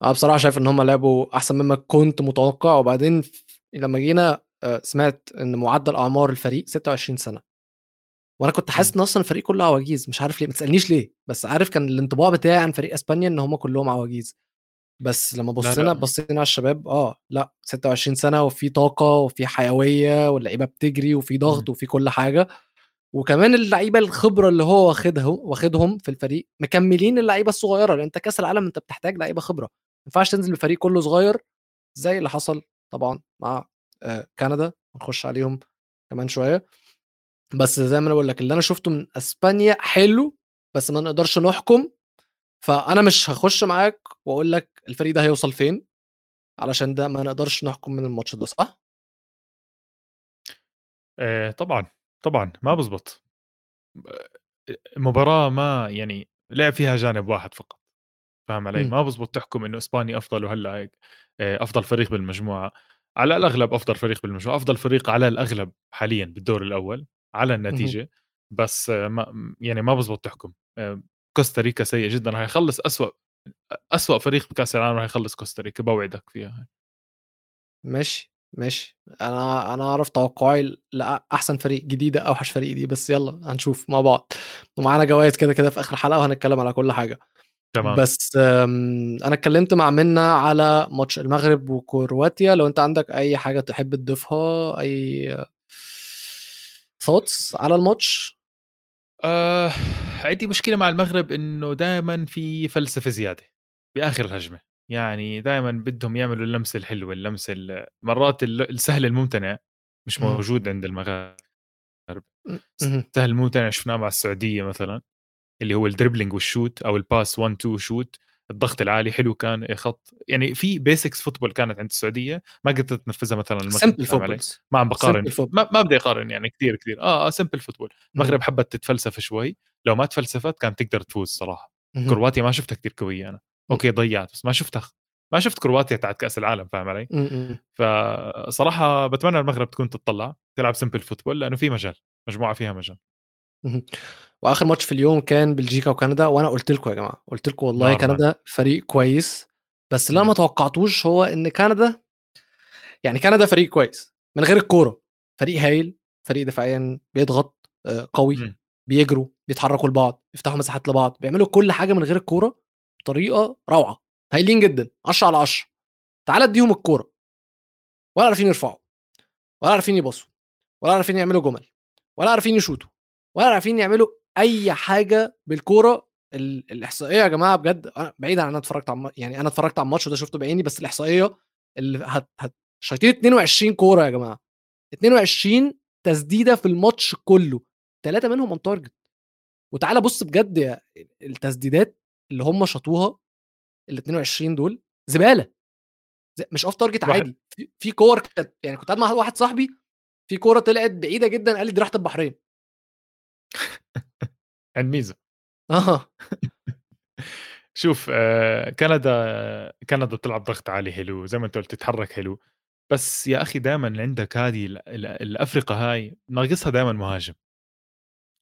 أنا بصراحة شايف إن هم لعبوا أحسن مما كنت متوقع، وبعدين لمّا جينا آآ سمعت إن معدل أعمار الفريق 26 سنة. وأنا كنت حاسس. إن أصلًا الفريق كله عواجيز، مش عارف ليه، ما تسألنيش ليه، بس عارف كان الانطباع بتاعي عن فريق إسبانيا إن هم كلّهم عواجيز. بس لمّا لا، بصينا. بصينا على الشباب آه، لأ 26 سنة وفي طاقة وفي حيوية واللعيبة بتجري وفي ضغط. وفي كل حاجة، وكمان اللعيبة الخبرة اللي هو واخدها واخدهم في الفريق مكمّلين اللعيبة الصغيرة، لأن أنت كأس العالم أنت بتحتاج لعيبة خبرة، ما ينفعش تنزل بفريق كله صغير زي اللي حصل طبعًا مع آآ كندا، هنخش عليهم كمان شوية. بس زي ما أنا باقول لك اللي أنا شُفته من إسبانيا حلو، بس ما نقدرش نحكم، فأنا مش هاخش معاك وأقول لك الفريق ده هيوصل فين، علشان ده ما نقدرش نحكم من الماتش ده، صح؟ آآ طبعًا، طبعًا ما بزبط. ب المباراة ما يعني لعب فيها جانب واحد فقط، فاهم علي؟ إمم. ما بزبط تحكم إنه إسبانيا أفضل وهلّأ هيك آآ أفضل فريق بالمجموعة، على الأغلب أفضل فريق بالمجموعة، أفضل فريق على الأغلب حاليًا بالدور الأول على اهم. النتيجة، بس ما يعني ما بزبط تحكم. كوستاريكا سيء جدًا، راح يخلّص أسوأ أ أسوأ فريق بكأس العالم راح يخلّص كوستاريكا باوعدك فيها. ماشي، ماشي. أنا أنا أعرف توقعي ل لأحسن فريق، جديدة أوحش فريق دي، بس يالّا هنشوف مع بعض، ومعانا جوايز كده، كده في آخر الحلقة وهنتكلم على كل حاجة. تمام. بس أنا اتكلمت مع منّا على ماتش المغرب وكرواتيا، لو أنت عندك أي حاجة تحب تضيفها، أي thoughts على الماتش؟ آآ عندي مشكلة مع المغرب إنه دايمًا في فلسفة زيادة بآخر الهجمة، يعني دايمًا بدهم يعملوا اللمسة الحلوة، اللمسة ال مرات ال السهل الممتنع مش. موجود عند اهم. السهل الممتنع شفناه مع السعودية مثلًا، اللي هو الdribbling والshoot أو الpass 1 2 shoot الضغط العالي حلو كان آآ خط يعني في basics football كانت عند السعودية ما قدرت تنفذها مثلًا علي؟ footballs ما عم football. ما ما بدي أقارن يعني كتير، كتير آه، آه football اهم. المغرب حبّت تتفلسف شوي، لو ما تفلسفت كانت تقدر تفوز صراحة. اهم. كرواتيا ما شُفتها كتير قوية أنا، إمم. أوكي ضيّعت بس ما شُفتها ما شُفت كرواتيا تاعة كأس العالم، فاهم علي؟ فصراحة باتمنى المغرب تكون تتطلّع، تلعب simple football لإنه في مجال، مجموعة فيها مجال. وآخر ماتش في اليوم كان بلجيكا وكندا، وأنا قُلت لكم يا جماعة، قُلت لكم والله. كندا فريق كويس، بس اللي أنا ما. توقعتوش هو إن كندا يعني كندا فريق كويس من غير الكورة، فريق هايل، فريق دفاعيًا بيضغط، آآ قوي،. بيجروا، بيتحركوا لبعض، بيفتحوا مساحات لبعض، بيعملوا كل حاجة من غير الكورة بطريقة روعة، هايلين جدًا، 10 على 10. تعالَ ادّيهم الكورة، ولا عارفين يرفعوا، ولا عارفين يباصوا، ولا عارفين يعملوا جُمل، ولا عارفين يشوطوا، ولا عارفين يعملوا أي حاجة بالكورة. ال الإحصائية يا جماعة بجد بعيدًا عن أنا اتفرجت على يعني أنا اتفرجت على الماتش وده شُفته بعيني، بس الإحصائية اللي هت هت شايطين 22 كورة يا جماعة، 22 تسديدة في الماتش كله، 3 منهم on target. وتعالَ بُص بجد يا التسديدات اللي هم شاطوها ال22 دول زبالة، ز مش target واحد عادي، في كور كانت يعني كنت قاعد مع واحد صاحبي، في كورة طلعت بعيدة جدًا قال لي دي راحت البحرين. عند ميزو. آه. *laughs* شوف آآ كندا كندا بتلعب ضغط عالي حلو، زي ما أنت قُلت تتحرك حلو، بس يا أخي دايمًا عندك هذه ال ال الأفرقة هاي ناقصها دايمًا مهاجم.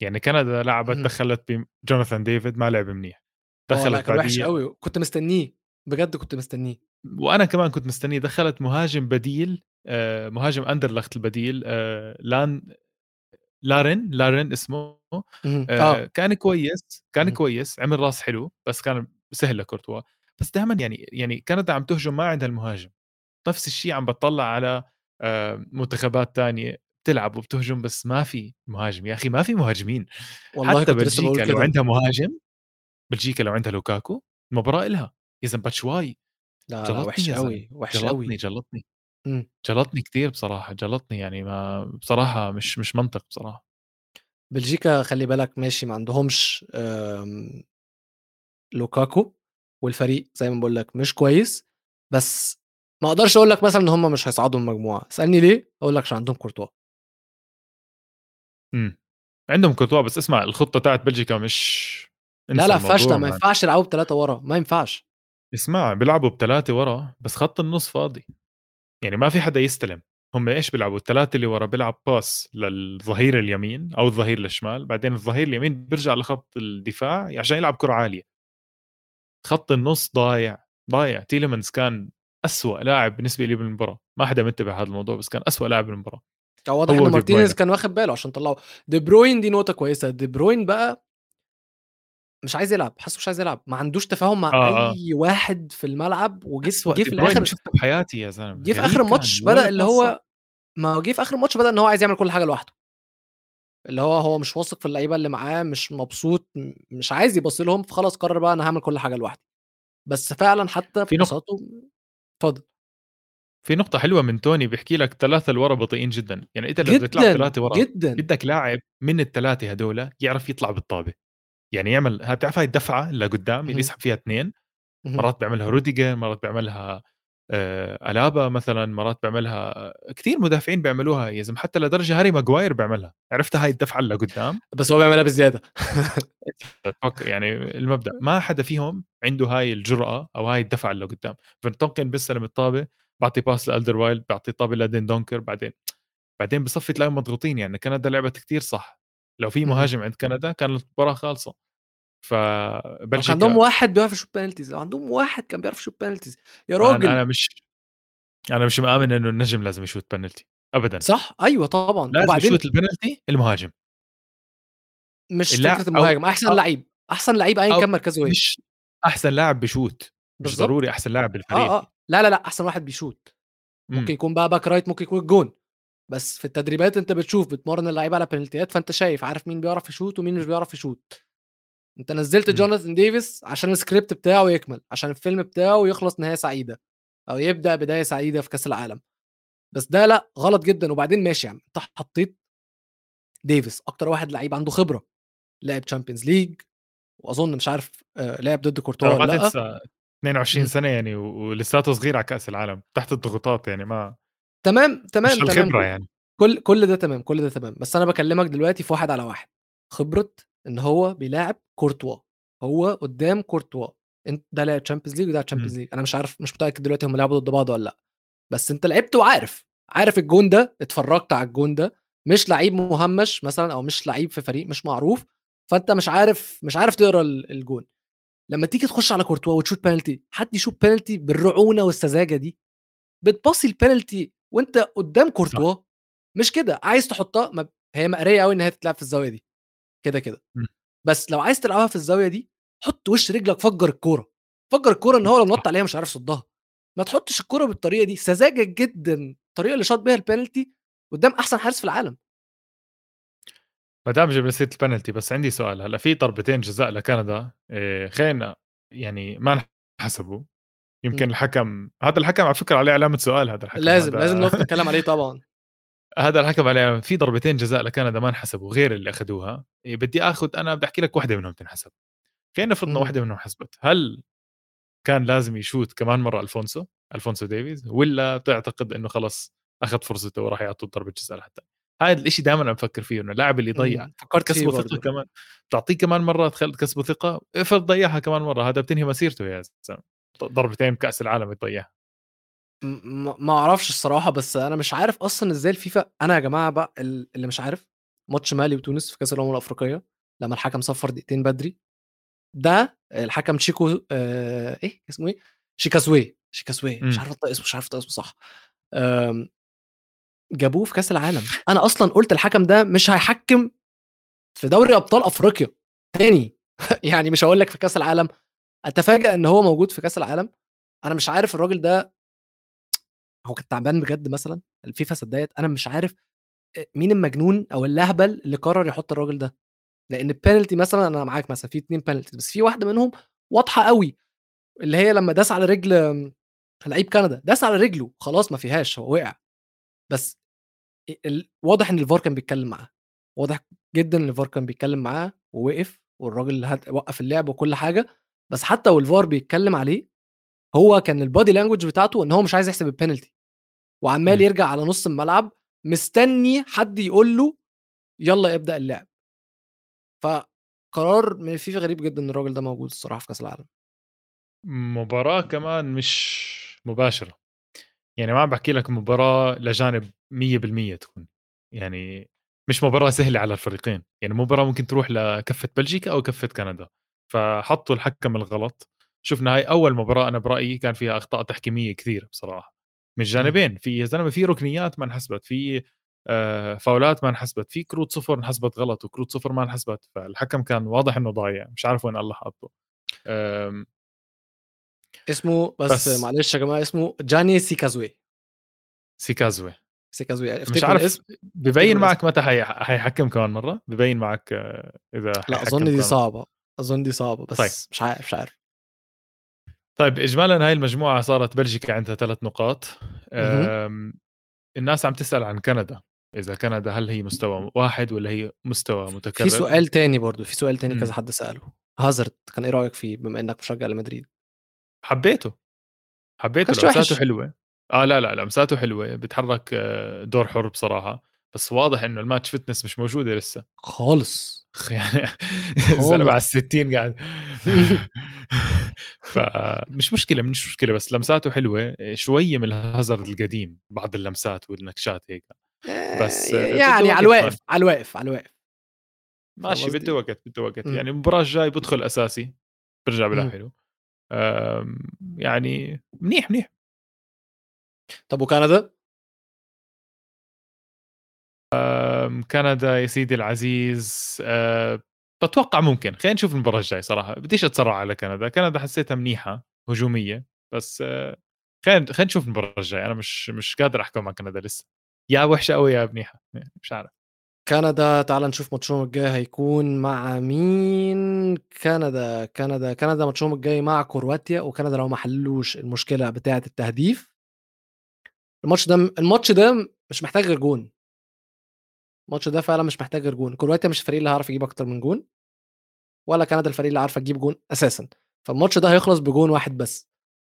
يعني كندا لعبت. دخّلت بجوناثان ديفيد ما لعب منيح، آه، دخّلت كان وحش أوي، كنت مستنيه، بجد كنت مستنيه. وأنا كمان كنت مستنيه، دخّلت مهاجم بديل آآ مهاجم أندرلخت البديل لأن لارين، لارين اسمه. آآ آه. كان كويس، كان. كويس، عمل راس حلو، بس كان سهل لكورتوا، بس دايمًا يعني يعني كندا عم تهجم ما عندها المهاجم، نفس الشيء عم باتطلّع على آه، منتخبات تانية بتلعب وبتهجم بس ما في مهاجم. يا أخي ما في مهاجمين. والله حتى بلجيكا لو عندها مهاجم بلجيكا لو عندها لوكاكو المباراه يا زلمه باتشواي. لا لا جلطني وحش قوي وحش جلطني قوي جلطني. مم. جلطني كتير بصراحة جلطني يعني ما بصراحة مش مش منطق بصراحة. بلجيكا خلي بالك ماشي ما عندهمش آم، لوكاكو والفريق زي ما بقول لك مش كويس بس ما أقدرش أقول لك مثلا إن هم مش هيصعدوا من المجموعة. اسالني ليه؟ أقول لك عشان عندهم كورتوا. إمم. عندهم كورتوا بس اسمع الخطة تاعت بلجيكا مش لا انسى لا الموضوع فاشله ما man. ينفعش يلعبوا بثلاثه ورا ما ينفعش. اسمع بيلعبوا بثلاثه ورا بس خط النص فاضي. يعني ما في حدا يستلم. هم إيش بيلعبوا؟ الثلاثه اللي ورا بيلعب pass للظهير اليمين أو الظهير الشمال. بعدين الظهير اليمين بيرجع لخط الدفاع عشان يلعب كرة عالية. خط النص ضايع ضايع. تيلمنز كان أسوأ لاعب بالنسبة لي بالمباراة. ما حدا منتبه هذا الموضوع بس كان أسوأ لاعب بالمباراة. هو واضح هو ان روبيرتو مارتينيز. كان واخد باله عشان طلعه دي بروين دي نقطة كويسة. دي بروين بقى مش عايز يلعب حاسه مش عايز يلعب. ما عندوش تفاهم مع آه، آه. أي واحد في الملعب أسوأ جه في الآخر شفته بحياتي يا زلمة. جه في آخر الماتش بدأ اللي. هو ما هو جه في آخر الماتش بدأ إن هو عايز يعمل كل حاجة لوحده. اللي هو هو مش واثق في اللعيبة اللي معاه مش مبسوط مش عايز يبص لهم فخلاص قرر بقى أنا هعمل كل حاجة لوحدي بس فعلا حتى في. بساطته اتفضل. في نقطة حلوة من توني بيحكي لك ثلاثة لورا بطيئين جدا، يعني أنت لو بدك تلعب ثلاثة ورا جدا. بدك لاعب من الثلاثة هدول يعرف يطلع بالطابة، يعني يعمل ها بتعرف هاي الدفعة لقدام مهم. اللي يسحب فيها اثنين،. مرات بيعملها روديجر، مرات بيعملها آه ألابا مثلا، مرات بيعملها كثير مدافعين بيعملوها يا زلمة حتى لدرجة هاري ماجواير بيعملها، عرفت هاي الدفعة اللي قدام؟ بس هو بيعملها بزيادة *laughs* يعني المبدأ ما حدا فيهم عنده هاي الجرأة أو هاي الدفعة اللي قدام فيرتونغن بيستلم الطابه بعطي pass لألدرفايرلد بعطي طابه لديندونكر بعدين بعدين بصفي تلاقيهم مضغوطين يعني كندا لعبت كتير صح لو في. مهاجم عند كندا كانت المباراة خالصة. فبلجيكا عندهم واحد بيعرف يشوط penalties عندهم واحد كان بيعرف يشوط penalties يا راجل! أنا مش أنا مش مآمن إنه النجم لازم يشوت بنالتي ابدا. صح؟ أيوه طبعا. لازم وبعدين يشوت البنالتي المهاجم. مش اللاعب- فكرة المهاجم أحسن لعيب أحسن لعيب ايا كان مركزه إيه؟ مش أحسن لاعب بشوت مش. ضروري أحسن لاعب بالفريق آه. آه لا لا لا أحسن واحد بيشوط مم. ممكن يكون بقى back right ممكن يكون الجون بس في التدريبات أنت بتشوف بتمرن اللعيبة على بنالتيات فأنت شايف عارف مين بيعرف يشوط ومين مش بيعرف يشوط أنت نزلت. جوناثان ديفيس عشان السكريبت بتاعه يكمل عشان الفيلم بتاعه يخلص نهاية سعيدة أو يبدأ بداية سعيدة في كأس العالم بس ده لأ غلط جدا وبعدين ماشي عم أنت حطيت ديفيس أكتر واحد لعيب عنده خبرة لعب Champions League وأظن مش عارف آه، لعب ضد كورتوا ولا لأ تنسى 22 مم. سنة يعني ولساته صغير على كأس العالم تحت الضغوطات يعني ما تمام تمام مش تمام الخبرة يعني. كل كل ده تمام كل ده تمام. بس أنا بكلمك دلوقتي في واحد على واحد. خبرة إن هو بيلاعب كورتوا. هو قدام كورتوا. انت ده لاعب Champions League وده Champions League أنا مش عارف مش متأكد دلوقتي هم لعبوا ضد بعض ولا لأ. بس أنت لعبت وعارف. عارف الجون ده اتفرجت على الجون ده. مش لعيب مهمش مثلا أو مش لعيب في فريق مش معروف. فأنت مش عارف مش عارف تقرا ال- الجون. لما تيجي تخش على كورتوا وتشوت بينالتي حد يشوت بينالتي بالرعونة والسذاجة دي؟ بتباصي البينالتي وانت قدام كورتوا مش كده عايز تحطها ما هي مقرية قوي إن هي تتلعب في الزاوية دي كده كده. م. بس لو عايز تلعبها في الزاوية دي حط وش رجلك فجر الكورة فجر الكورة إن هو لو نط عليها مش عارف يصدها ما تحطش الكورة بالطريقة دي سذاجة جدا الطريقة اللي شاط بيها البينالتي قدام أحسن حارس في العالم. ما دام جبنا سيره البنالتي بس عندي سؤال هلأ في ضربتين جزاء لكندا إيه خلينا يعني ما انحسبوا يمكن م. الحكم هذا الحكم على فكرة عليه علامة سؤال هذا الحكم لازم هذا... لازم نقف نتكلم عليه طبعا. *laughs* هذا الحكم عليه في ضربتين جزاء لكندا ما انحسبوا غير اللي أخذوها. إيه بدي آخذ أنا بدي أحكي لك واحدة منهم تنحسب. خلينا نفرض انه مم. واحدة منهم حسبت. هل كان لازم يشوت كمان مرة ألفونسو؟ ألفونسو ديفيز؟ ولا بتعتقد إنه خلص أخذ فرصته وراح يعطوا ضربة جزاء لحتى؟ هذا الشيء دائما أنا بفكر فيه إنه اللاعب اللي يضيع مم. فكرت كسبه ثقة برضه. كمان تعطيه كمان مرة تخل كسبه ثقة افرض ضيعها كمان مرة هذا بتنهي مسيرته يا زلمة. ضربتين بكأس العالم م- ما أعرفش الصراحة بس أنا مش عارف أصلا إزاي الفيفا أنا يا جماعة بقى ال- اللي مش عارف ماتش مالي وتونس في كأس الأمم الأفريقية لما الحكم صفر دقيقتين بدري ده الحكم تشيكو آه إيه اسمه إيه؟ شيكاسوي شيكاسوي مش مم. عارف انطق اسمه مش عارف انطق اسمه صح. جابوه في كأس العالم. أنا أصلا قلت الحكم ده مش هيحكم في دوري أبطال أفريقيا تاني. *laughs* يعني مش هقول لك في كأس العالم. اتفاجئ إن هو موجود في كأس العالم. أنا مش عارف الراجل ده هو كان تعبان بجد مثلا؟ الفيفا صدقت أنا مش عارف مين المجنون أو اللهبل اللي قرر يحط الراجل ده؟ لأن البينالتي مثلا أنا معاك مثلا في اتنين بينالتي بس في واحدة منهم واضحة قوي اللي هي لما داس على رجل لعيب كندا داس على رجله خلاص ما فيهاش هو وقع. بس واضح إن الفار كان بيتكلم معاه. واضح جدا إن الفار كان بيتكلم معاه ووقف والراجل وقف اللعب وكل حاجة. بس حتى والفار بيتكلم عليه هو كان ال body language بتاعته إن هو مش عايز يحسب البينالتي وعمال يرجع على نص الملعب مستني حد يقول له يلا ابدأ اللعب. فقرار من الفيفا غريب جدا إن الراجل ده موجود الصراحة في كأس العالم. مباراة كمان مش مباشرة. يعني ما عم بحكي لك مباراة لجانب 100% تكون. يعني مش مباراة سهلة على الفريقين. يعني مباراة ممكن تروح لكفة بلجيكا أو كفة كندا. فحطوا الحكم الغلط. شفنا هاي أول مباراة أنا برأيي كان فيها أخطاء تحكيمية كثير بصراحة. من الجانبين في يا زلمة في ركنيات ما انحسبت في آه، فاولات ما انحسبت في كروت صفر انحسبت غلط وكروت صفر ما انحسبت فالحكم كان واضح إنه ضايع مش عارف وين الله حاطه. اسمه بس, بس. معلش يا جماعة اسمه جاني سيكازوي. سيكازوي. سيكازوي مش عارف الاسم. ببين معك متى حيحكم كمان مرة؟ ببين معك آه، إذا لا أظن دي صعبة. أظن دي صعبة بس طيب. مش عارف مش عارف. طيب اجمالا هاي المجموعة صارت بلجيكا عندها ثلاث نقاط. الناس عم تسأل عن كندا. إذا كندا هل هي مستوى واحد ولا هي مستوى متكرر؟ في سؤال تاني برضو في سؤال تاني كذا حد سأله. هازارد كان إيه رأيك فيه بما إنك مشجع لمدريد حبيته. حبيته لمساته حلوة. آه لا لا لمساته حلوة. بيتحرك آه، دور حر بصراحة. بس واضح إنه الماتش فتنس مش موجودة لسه. خالص. *laughs* يعني الزلمه على ال 60 قاعد *laughs* فمش مشكلة مش مشكلة بس لمساته حلوة. شوية من الهازارد القديم بعض اللمسات والنكشات هيك. بس آه، يعني على الواقف على الواقف على الواقف ماشي بده وقت بده وقت. يعني المباراه الجاي بدخل أساسي برجع بلعب حلو. يعني منيح منيح. طب وكندا؟ كندا يا سيدي العزيز أه بتوقع ممكن. خلينا نشوف المباراة الجاي صراحة. بديش أتسرع على كندا. كندا حسيتها منيحة هجومية بس أه خلينا خلينا نشوف المباراة الجاي أنا مش مش قادر أحكم عن كندا لسه. يا وحشة قوي يا منيحة. مش عارف. كندا تعال نشوف ماتشهم الجاي هيكون مع مين. كندا كندا كندا ماتشهم الجاي مع كرواتيا وكندا لو ما حلوش المشكلة بتاعة التهديف. الماتش ده الماتش ده مش محتاج غير جون. الماتش ده فعلا مش محتاج غير جون. كرواتيا مش الفريق اللي هيعرف يجيب أكتر من جون ولا كندا الفريق اللي عارفة تجيب جون أساسا. فالماتش ده هيخلص بجون واحد بس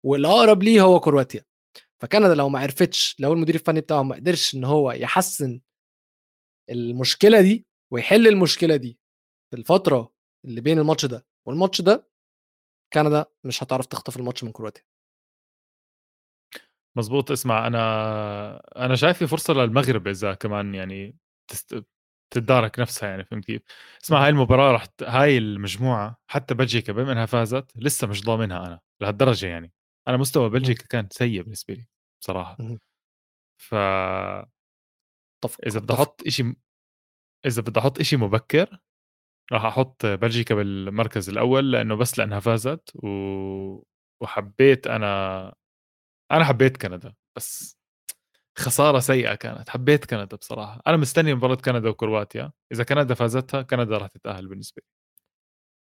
والأقرب ليه هو كرواتيا. فكندا لو ما عرفتش لو المدير الفني بتاعهم ما قدرش إن هو يحسن المشكلة دي ويحل المشكلة دي في الفترة اللي بين الماتش ده والماتش ده كندا مش هتعرف تخطف الماتش من كرواتيا. مزبوط اسمع أنا أنا شايف في فرصة للمغرب إذا كمان يعني. تتدارك نفسها يعني فهمت كيف؟ اسمع هاي المباراة راح هاي المجموعة حتى بلجيكا بما إنها فازت لسه مش ضامنها أنا لهالدرجة يعني. أنا مستوى بلجيكا كان سيء بالنسبة لي بصراحة. ف طفق. إذا بدي أحط شيء إذا بدي أحط شيء مبكر راح أحط بلجيكا بالمركز الأول لأنه بس لأنها فازت و... وحبيت أنا أنا حبيت كندا بس. خسارة سيئة كانت حبيت كندا بصراحة. أنا مستني مباراة كندا وكرواتيا. إذا كندا فازتها كندا راح تتأهل بالنسبة لي.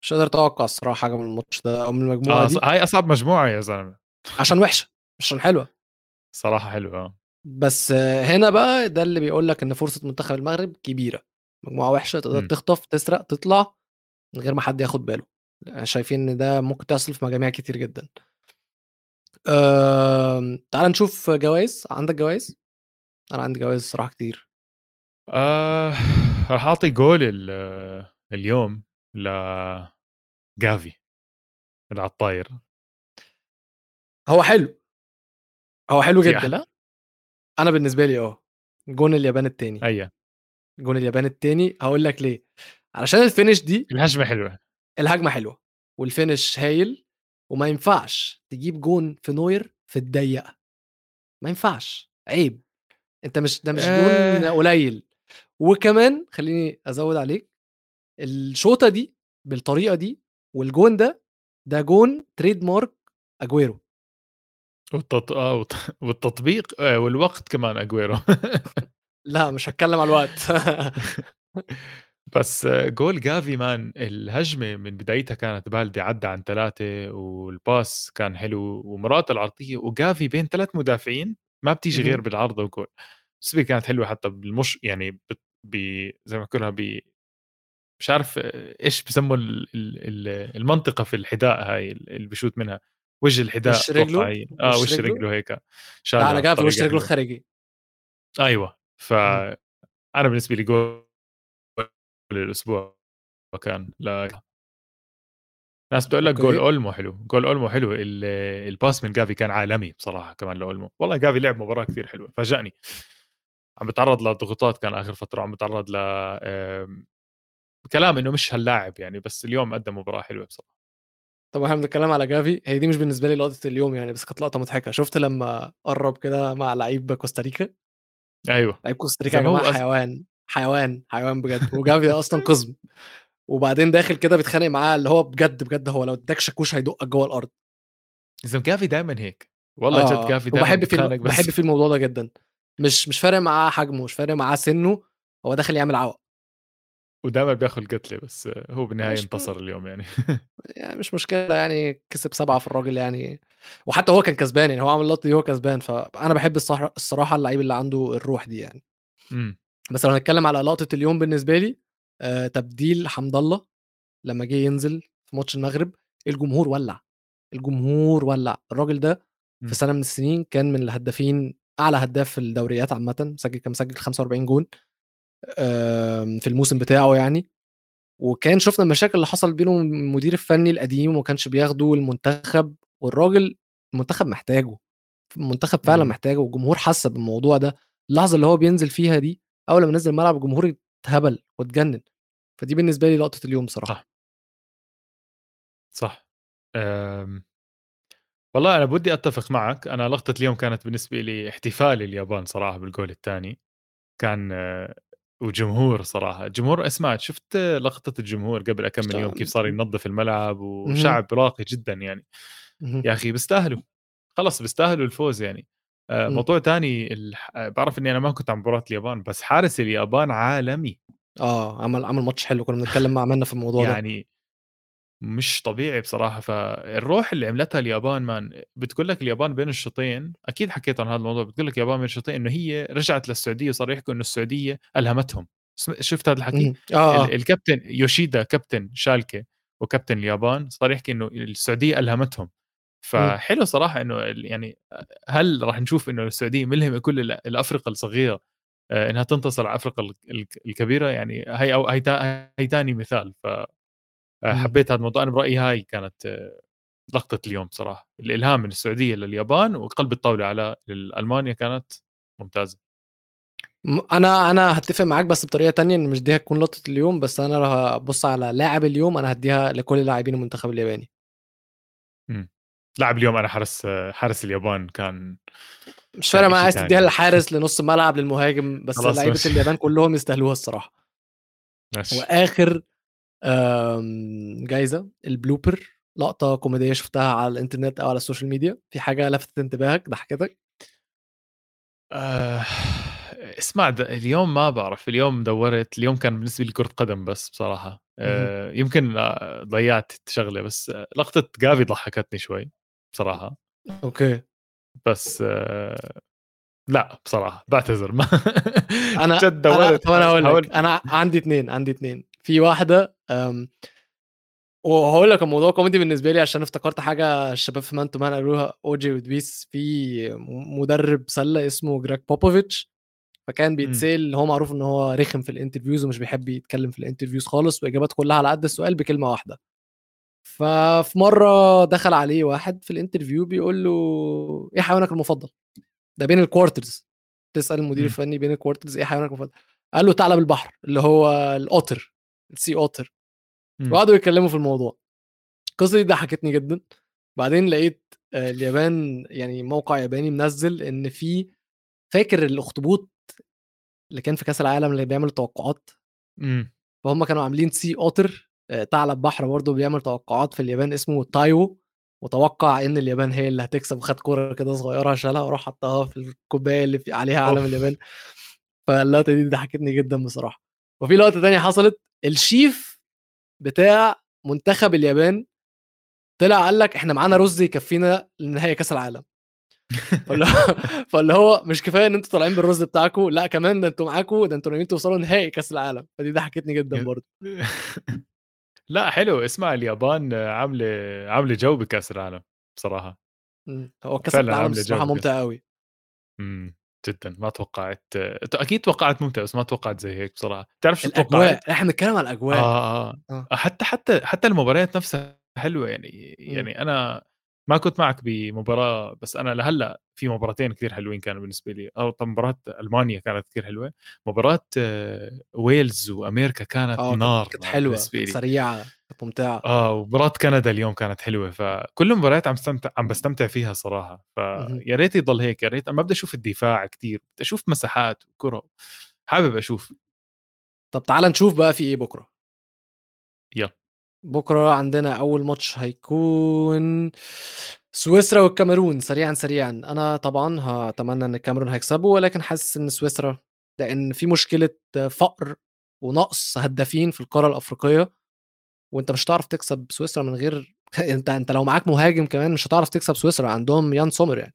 مش قادر أتوقع الصراحة حاجة من الماتش ده أو من المجموعة آه دي. هاي أصعب مجموعة يا زلمة. عشان وحشة مش عشان حلوة. صراحة حلوة آه. بس هنا بقى ده اللي بيقول لك إن فرصة منتخب المغرب كبيرة. مجموعة وحشة تقدر م. تخطف تسرق تطلع من غير ما حد ياخد باله. شايفين إن ده ممكن تحصل في مجاميع كتير جدا. أه... تعال نشوف جوائز عندك جوائز أنا عندي جوائز الصراحة كتير. آه راح أعطي جول اليوم ل جافي اللي على الطاير. هو حلو. هو حلو جدا. أحلى؟ أنا بالنسبة لي آه. جون اليابان التاني. أيوه. جون اليابان التاني. هقول لك ليه. علشان ال finish دي الهجمة حلوة. الهجمة حلوة. وال finish هايل. وما ينفعش تجيب جون في نوير في الضيقة. ما ينفعش عيب. أنت مش ده مش جون آه. قليل. وكمان خليني أزود عليك الشوطة دي بالطريقة دي والجون ده ده جون trademark أجويرو. والتط... آه والت... والتطبيق آه والوقت كمان أجويرو. *laughs* لا مش هتكلم على الوقت. *laughs* *laughs* بس جول جافي مان الهجمة من بدايتها كانت بالدة عدى عن ثلاثة والباس كان حلو ومراته العرضية وجافي بين ثلاث مدافعين ما بتيجي غير بالعرضه وجول. السبي كانت حلوة حتى بالمش يعني ب... ب... زي ما كلها ب مش عارف إيش بسموا المنطقة في الحذاء هاي اللي بشوت منها وجه الحذاء وش رجله؟ آه وش رجله؟ هيك. لا على جافي وش رجله الخارجي أيوه ف أنا بالنسبة لي جول الأسبوع كان لا ناس بتقول لك جول اولمو حلو جول اولمو حلو ال pass من جافي كان عالمي بصراحة كمان لأولمو. والله جافي لعب مباراة كثير حلوة فاجأني. عم بتعرض لضغوطات كان آخر فترة عم بتعرض ل كلام إنه مش هاللاعب يعني بس اليوم قدم مباراة حلوة بصراحة. طب إحنا بنتكلم على جافي هي دي مش بالنسبة لي لقطة اليوم يعني بس كانت لقطة مضحكة. شفت لما قرب كده مع لعيب كوستاريكا؟ أيوه. لعيب كوستاريكا يا جماعة حيوان. حيوان حيوان بجد وجافي أصلا قزم. وبعدين داخل كده بيتخانق معاه اللي هو بجد بجد هو لو اداك شاكوش هيدقك جوه الأرض. إذا جافي دايما هيك. والله آه. جد جافي دايما بحب في بس... بحب في الموضوع ده جدا. مش مش فارق معاه حجمه مش فارق معاه سنه هو داخل يعمل عوق. ودائما بياخذ قتله بس هو بالنهايه انتصر اليوم يعني. *laughs* يعني مش مشكلة يعني كسب سبعة في الراجل يعني. وحتى هو كان كسبان يعني هو عمل دي هو كسبان فأنا بحب الصراحه الصراحة اللعيب اللي عنده الروح دي يعني. إمم. بس لو هنتكلم على لقطة اليوم بالنسبة لي آه تبديل حمد الله لما جه ينزل في ماتش المغرب الجمهور ولع الجمهور ولع. الراجل ده في سنة من السنين كان من الهدافين أعلى هداف في الدوريات عامة مسجل كان مسجل 45 جون في الموسم بتاعه يعني. وكان شفنا المشاكل اللي حصل بينه المدير الفني القديم وما كانش بياخده المنتخب والراجل المنتخب محتاجه المنتخب فعلا مم. محتاجه والجمهور حس بالموضوع ده. اللحظة اللي هو بينزل فيها دي أول ما نزل الملعب الجمهور اتهبل واتجنن. فدي بالنسبة لي لقطة اليوم صراحة صح. صح. أم... والله أنا بدي أتفق معك. أنا لقطة اليوم كانت بالنسبة لي احتفال اليابان صراحة بالجول الثاني. كان وجمهور صراحة. الجمهور أسمع شفت لقطة الجمهور قبل كم من يوم كيف صار ينظف الملعب وشعب راقي جدا يعني. يا أخي بيستاهلوا. خلص بيستاهلوا الفوز يعني. موضوع تاني الح... بعرف إني أنا ما كنت عم مباراة اليابان بس حارس اليابان عالمي. آه عمل عمل ماتش حلو كنا بنتكلم مع منا في الموضوع يعني ده مش طبيعي بصراحة. فالروح اللي عملتها اليابان مان بتقول لك اليابان بين الشوطين أكيد حكيت عن هذا الموضوع بتقول لك اليابان بين الشوطين إنه هي رجعت للسعودية وصار يحكوا إنه السعودية ألهمتهم. شفت هذا الحكي؟ آه. آه. الكابتن يوشيدا كابتن شالكة وكابتن اليابان صار يحكي إنه السعودية ألهمتهم. فحلو صراحة إنه يعني هل راح نشوف إنه السعودية ملهمه كل الأفرقة الصغيرة آه، إنها تنتصر على افريقيا الكبيرة؟ يعني هي أو هي هي ثاني مثال. ف آه، حبيت هذا الموضوع. أنا برأيي هاي كانت آه، لقطة اليوم صراحة. الإلهام من السعودية لليابان وقلب الطاولة على المانيا كانت ممتازة. أنا أنا هتفق معاك بس بطريقة تانية إن مش دي هتكون لقطة اليوم بس أنا لو هبص على لاعب اليوم أنا هديها لكل لاعبين المنتخب الياباني. إمم. لاعب اليوم أنا حارس حارس اليابان كان مش فارق معايا عايز تديها للحارس لنص الملعب للمهاجم بس لعيبة اليابان كلهم يستاهلوها الصراحة. ماشي. وآخر جايزة ال blooper لقطة كوميدية شفتها على الإنترنت أو على ال social media. في حاجة لفتت انتباهك ضحكتك؟ آه اسمع اليوم ما بعرف. اليوم دورت اليوم كان بالنسبة لي كرة قدم بس بصراحة. آه يمكن ضيعت شغلة بس لقطة جافي ضحكتني شوي. بصراحة. أوكي. بس آه لا بصراحة بعتذر ما *laughs* أنا جد دورت أنا هقول لك أنا عندي اثنين عندي اثنين في واحدة وهقول لك الموضوع كوميدي بالنسبة لي عشان افتكرت حاجة الشباب في man to man قالوها اوجي ودبيس في مدرب سلة اسمه جريج بوبوفيتش فكان بيتسأل هو معروف إن هو رخم في ال interviews ومش بيحب يتكلم في ال interviews خالص واجابات كلها على قد السؤال بكلمة واحدة. ففي مرة دخل عليه واحد في ال interview بيقول له إيه حيوانك المفضل؟ ده بين ال quarters تسأل المدير الفني بين ال quarters إيه حيوانك المفضل؟ قال له ثعلب البحر. اللي هو ال otter ال sea otter وقعدوا يتكلموا في الموضوع. القصة دي ضحكتني جدا. بعدين لقيت آه، اليابان يعني موقع ياباني منزل إن في فاكر الأخطبوط اللي كان في كأس العالم اللي بيعمل توقعات؟ امم فهم كانوا عاملين sea otter ثعلب بحر برضه بيعمل توقعات في اليابان اسمه تايو وتوقع إن اليابان هي اللي هتكسب. وخد كورة كده صغيرة شالها وراح حطها في الكوباية اللي في عليها علم. اليابان. فاللقطة دي ضحكتني جدا بصراحة. وفي لقطة تانية حصلت الشيف بتاع منتخب اليابان طلع قال لك إحنا معانا رز يكفينا لنهائي كأس العالم. فاللي هو- *laughs* مش كفاية إن أنتوا طالعين بالرز بتاعكم لا كمان ده أنتوا معاكم ده أنتوا ناويين توصلوا نهائي كأس العالم. فدي ضحكتني جدا برضه. *laughs* لا حلو. اسمع اليابان عاملة عاملة جو بكأس العالم بصراحة. هو كأس العالم بكأس- ممتع قوي امم جدا. ما توقعت. أكيد توقعت ممتع بس ما توقعت زي هيك بصراحة. تعرف شو الأجواء توقعت إحنا بنتكلم على الأجواء. آه, آه, آه. آه. حتى حتى حتى المباريات نفسها حلوة يعني يعني أنا ما كنت معك بمباراة بس أنا لهلأ في مباراتين كثير حلوين كانوا بالنسبة لي. أو طب مباراة ألمانيا كانت كثير حلوة. مباراة آه، ويلز وامريكا كانت آه نار كانت حلوة سريعة كانت ممتعة. آه ومباراة كندا اليوم كانت حلوة. فكل المباريات عم بستمتع عم بستمتع فيها صراحة. مهم. فيا ريت يضل هيك يا ريت ما بدي أشوف الدفاع كتير بدي أشوف مساحات وكرة. حابب أشوف. طب تعال نشوف بقى في إيه بكرة. يلا. بكرة عندنا أول ماتش هيكون سويسرا والكاميرون سريعا سريعا. أنا طبعا هتمنى إن الكاميرون هيكسبوا ولكن حاسس إن سويسرا لأن في مشكلة فقر ونقص هدافين في القاره الأفريقية وأنت مش هتعرف تكسب سويسرا من غير *laughs* أنت أنت لو معاك مهاجم كمان مش هتعرف تكسب سويسرا عندهم يان سومر يعني.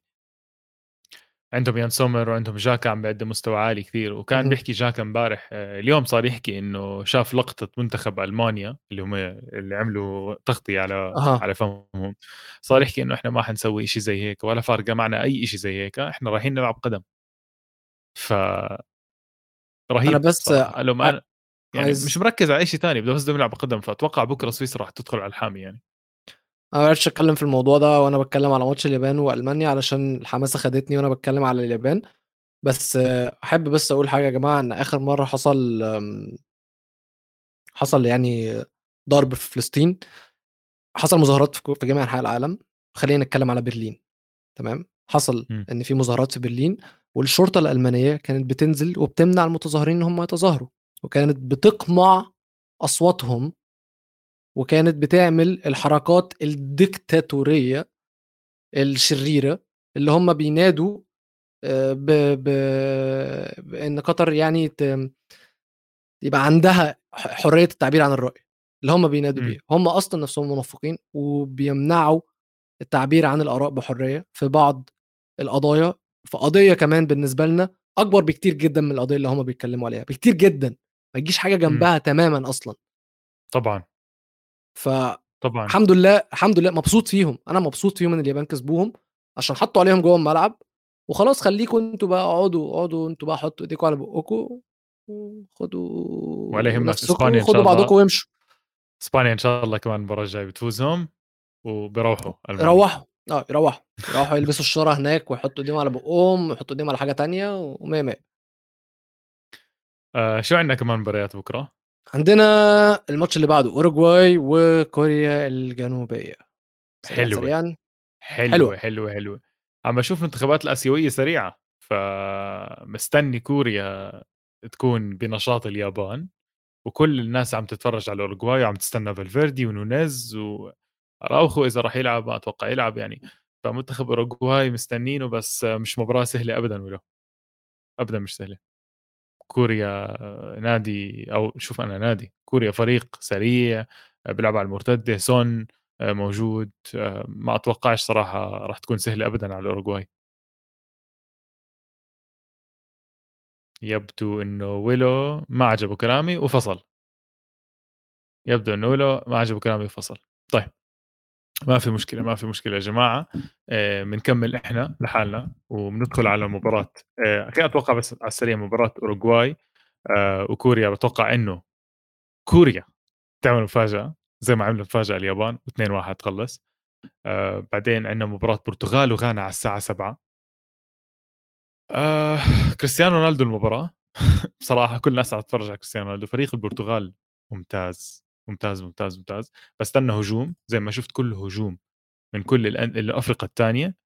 عندهم يان سومر وعندهم جاكا عم بيقدم مستوى عالي كثير. وكان. بيحكي جاكا امبارح آه، اليوم صار يحكي إنه شاف لقطة منتخب ألمانيا اللي هم اللي عملوا تغطية على أها. على فمهم. صار يحكي إنه إحنا ما حنسوي إشي زي هيك ولا فارقة معنا أي إشي زي هيك إحنا رايحين نلعب قدم. ف رهيب أنا بس أنا يعني عايز- مش مركز على شيء ثاني بده بس بدهم يلعبوا قدم فأتوقع بكرة سويسرا راح تدخل على الحامي يعني. أنا ما عرفتش أتكلم في الموضوع ده وأنا بتكلم على ماتش اليابان وألمانيا علشان الحماسة خدتني وأنا بتكلم على اليابان. بس أحب بس أقول حاجة يا جماعة إن آخر مرة حصل حصل يعني ضرب في فلسطين حصل مظاهرات في جميع أنحاء العالم. خلينا نتكلم على برلين تمام؟ حصل م. إن في مظاهرات في برلين والشرطة الألمانية كانت بتنزل وبتمنع المتظاهرين إن هم يتظاهروا وكانت بتقمع أصواتهم وكانت بتعمل الحركات الديكتاتورية الشريرة اللي هم بينادوا آه، ب... ب... بإن قطر يعني ت... يبقى عندها حرية التعبير عن الرأي اللي هم بينادوا. بيه هم أصلا نفسهم منافقين وبيمنعوا التعبير عن الآراء بحرية في بعض القضايا في قضية كمان بالنسبة لنا أكبر بكتير جدا من القضية اللي هم بيتكلموا عليها بكتير جدا ما تجيش حاجة جنبها تماما أصلا. طبعا. فالحمد طبعا لله الحمد لله مبسوط فيهم. أنا مبسوط فيهم إن اليابان كسبوهم عشان حطوا عليهم جوه الملعب. وخلاص خليكم أنتوا بقى اقعدوا اقعدوا أنتوا بقى حطوا ايديكم على بقكم وخدوا ولا يهمك، نفسكم إسبانيا إن شاء الله. بعضكم وامشوا. إسبانيا إن شاء الله كمان المباراه الجاية بتفوزهم وبيروحوا. يروحوا آه يروحوا. يروحوا يلبسوا الشاره هناك ويحطوا إيديهم على بقهم ويحطوا إيديهم على حاجة تانية ومية مية. آه شو عندنا كمان مباريات بكرة؟ عندنا الماتش اللي بعده اوروجواي وكوريا الجنوبية. سريعا. حلوة حلوة. حلوة حلوة. عم بشوف المنتخبات الآسيوية سريعة فمستني كوريا تكون بنشاط اليابان وكل الناس عم تتفرج على الاورجواي وعم تستنى فالفيردي ونونيز وأراوخو إذا راح يلعب ما أتوقع يلعب يعني. فمنتخب اوروجواي مستنينه بس مش مباراة سهلة ابدا والله ابدا مش سهلة. كوريا نادي أو شوف أنا نادي كوريا فريق سريع بيلعب على المرتده سون موجود ما أتوقعش صراحة راح تكون سهلة ابدا على الأوروغواي. يبدو إنه ويلو ما عجبه كلامي وفصل. يبدو إنه ويلو ما عجبه كلامي وفصل. طيب. ما في مشكلة ما في مشكلة يا جماعة. بنكمل إحنا لحالنا وبندخل على المباراه أكيد أتوقع بس على السريع مباراة أوروغواي. آه وكوريا بتوقع إنه كوريا تعمل مفاجأة زي ما عملوا مفاجأة اليابان و2-1 تخلص آه بعدين عندنا مباراة برتغال وغانا على الساعة 7 آه كريستيانو رونالدو المباراة. *laughs* بصراحة كل الناس عم تتفرج على كريستيانو رونالدو فريق البرتغال ممتاز. ممتاز ممتاز ممتاز. بستنى هجوم زي ما شفت كل هجوم من كل الأفرقة الثانية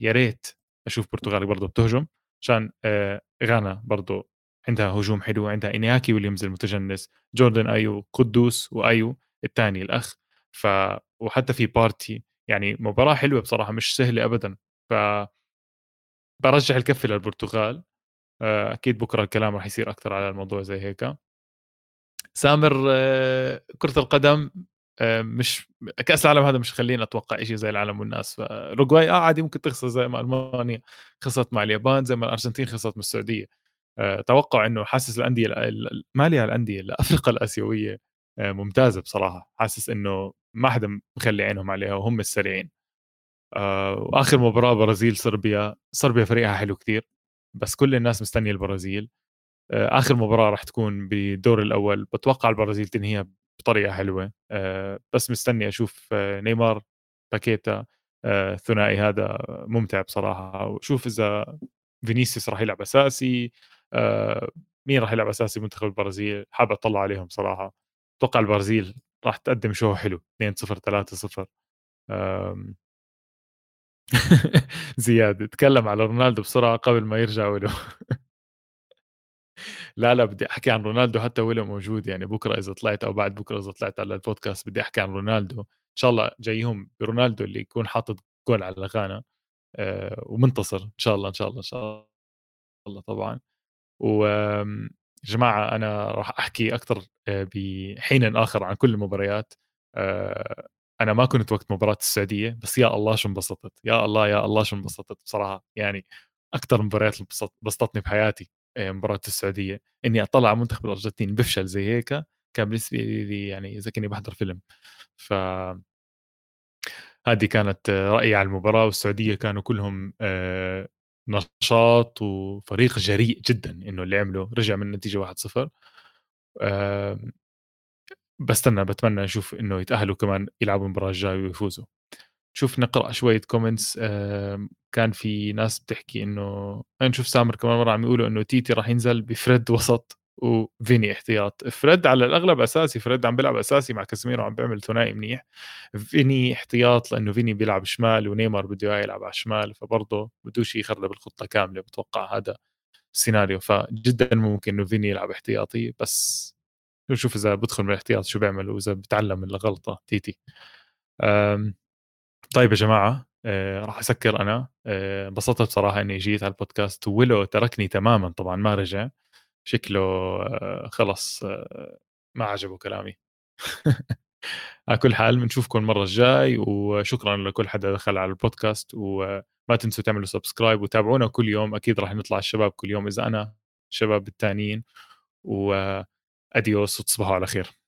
يا ريت أشوف برتغال برضه بتهجم عشان آه غانا برضه عندها هجوم حلو عندها إنياكي ويليامز المتجنس جوردن أيو قدوس وأيو الثاني الأخ. ف وحتى في بارتي يعني مباراة حلوة بصراحة مش سهلة ابدا. ف برجح الكفه للبرتغال. آه، أكيد بكرة الكلام راح يصير أكثر على الموضوع زي هيك. سامر آه، كرة القدم آه، مش كأس العالم هذا مش خلينا أتوقع شيء زي العالم والناس. فاوروغواي آه عادي ممكن تخسر زي ما ألمانيا خسرت مع اليابان زي ما الأرجنتين خسرت من السعودية. توقع إنه حاسس الأندية ما لها الأندية الافرقه الآسيوية ممتازة بصراحة. حاسس إنه ما حدا مخلي عينهم عليها وهم السريعين. وآخر مباراة برازيل صربيا صربيا فريقها حلو كثير بس كل الناس مستنية البرازيل. آه، آخر مباراة راح تكون بالدور الأول. بتوقع البرازيل تنهيها بطريقة حلوة. آه، بس مستني أشوف آه، نيمار باكيتا الثنائي هذا ممتع بصراحة. وشوف إذا فينيسيوس راح يلعب أساسي مين راح يلعب أساسي منتخب البرازيل؟ حابب أطلع عليهم صراحة. أتوقع البرازيل راح تقدم شو حلو. 2 0 3 0 زياد تكلم على رونالدو بسرعة قبل ما يرجع له *laughs* لا لا بدي أحكي عن رونالدو حتى ولو موجود يعني بكرة إذا طلعت أو بعد بكرة إذا طلعت على البودكاست بدي أحكي عن رونالدو. إن شاء الله جايهم برونالدو اللي يكون حاطط جول على غانا أه ومنتصر. إن شاء الله إن شاء الله إن شاء الله طبعا. و جماعة أنا راح أحكي أكثر آه، بحين آخر عن كل المباريات. أه أنا ما كنت وقت مباراة السعودية بس يا الله شو انبسطت. يا الله يا الله شو انبسطت بصراحة. يعني أكثر مباريات بسطتني بحياتي. آه، مباراة السعودية. إني أطلع على منتخب الأرجنتين بفشل زي هيك كان بالنسبة لي يعني زي كاني بحضر فيلم. ف هذه كانت رأيي على المباراة والسعودية كانوا كلهم آه، نشاط وفريق جريء جدا إنه اللي عمله. رجع من النتيجة 1-0 بستنى بتمنى أشوف إنه يتأهلوا كمان يلعبوا المباراة الجاية ويفوزوا. شوف نقرأ شوية comments كان في ناس بتحكي إنه نشوف سامر كمان مرة عم يقولوا إنه تيتي راح ينزل بفريد وسط وفيني احتياط. فريد على الأغلب أساسي فريد عم بيلعب أساسي مع كاسيميرو عم بيعمل ثنائي منيح. فيني احتياط لأنه فيني بيلعب شمال ونيمار بده يلعب على الشمال فبرضه بدوش يخرب الخطة كاملة. بتوقع هذا السيناريو فجدا ممكن إنه فيني يلعب احتياطي. بس نشوف إذا بدخل من الاحتياط شو بيعمل؟ وإذا بتعلم من الغلطة تيتي. طيب يا جماعة آه، راح أسكر أنا. آه، انبسطت بصراحه إني جيت على البودكاست ولو تركني تماما طبعا ما رجع. شكله آه، خلص ما عجبه كلامي. *laughs* على كل حال بنشوفكم المرة الجاي وشكرا لكل حدا دخل على البودكاست وما تنسوا تعملوا subscribe وتابعونا كل يوم. أكيد راح نطلع الشباب كل يوم إذا أنا الشباب الثانيين واديوس وتصبحوا على خير.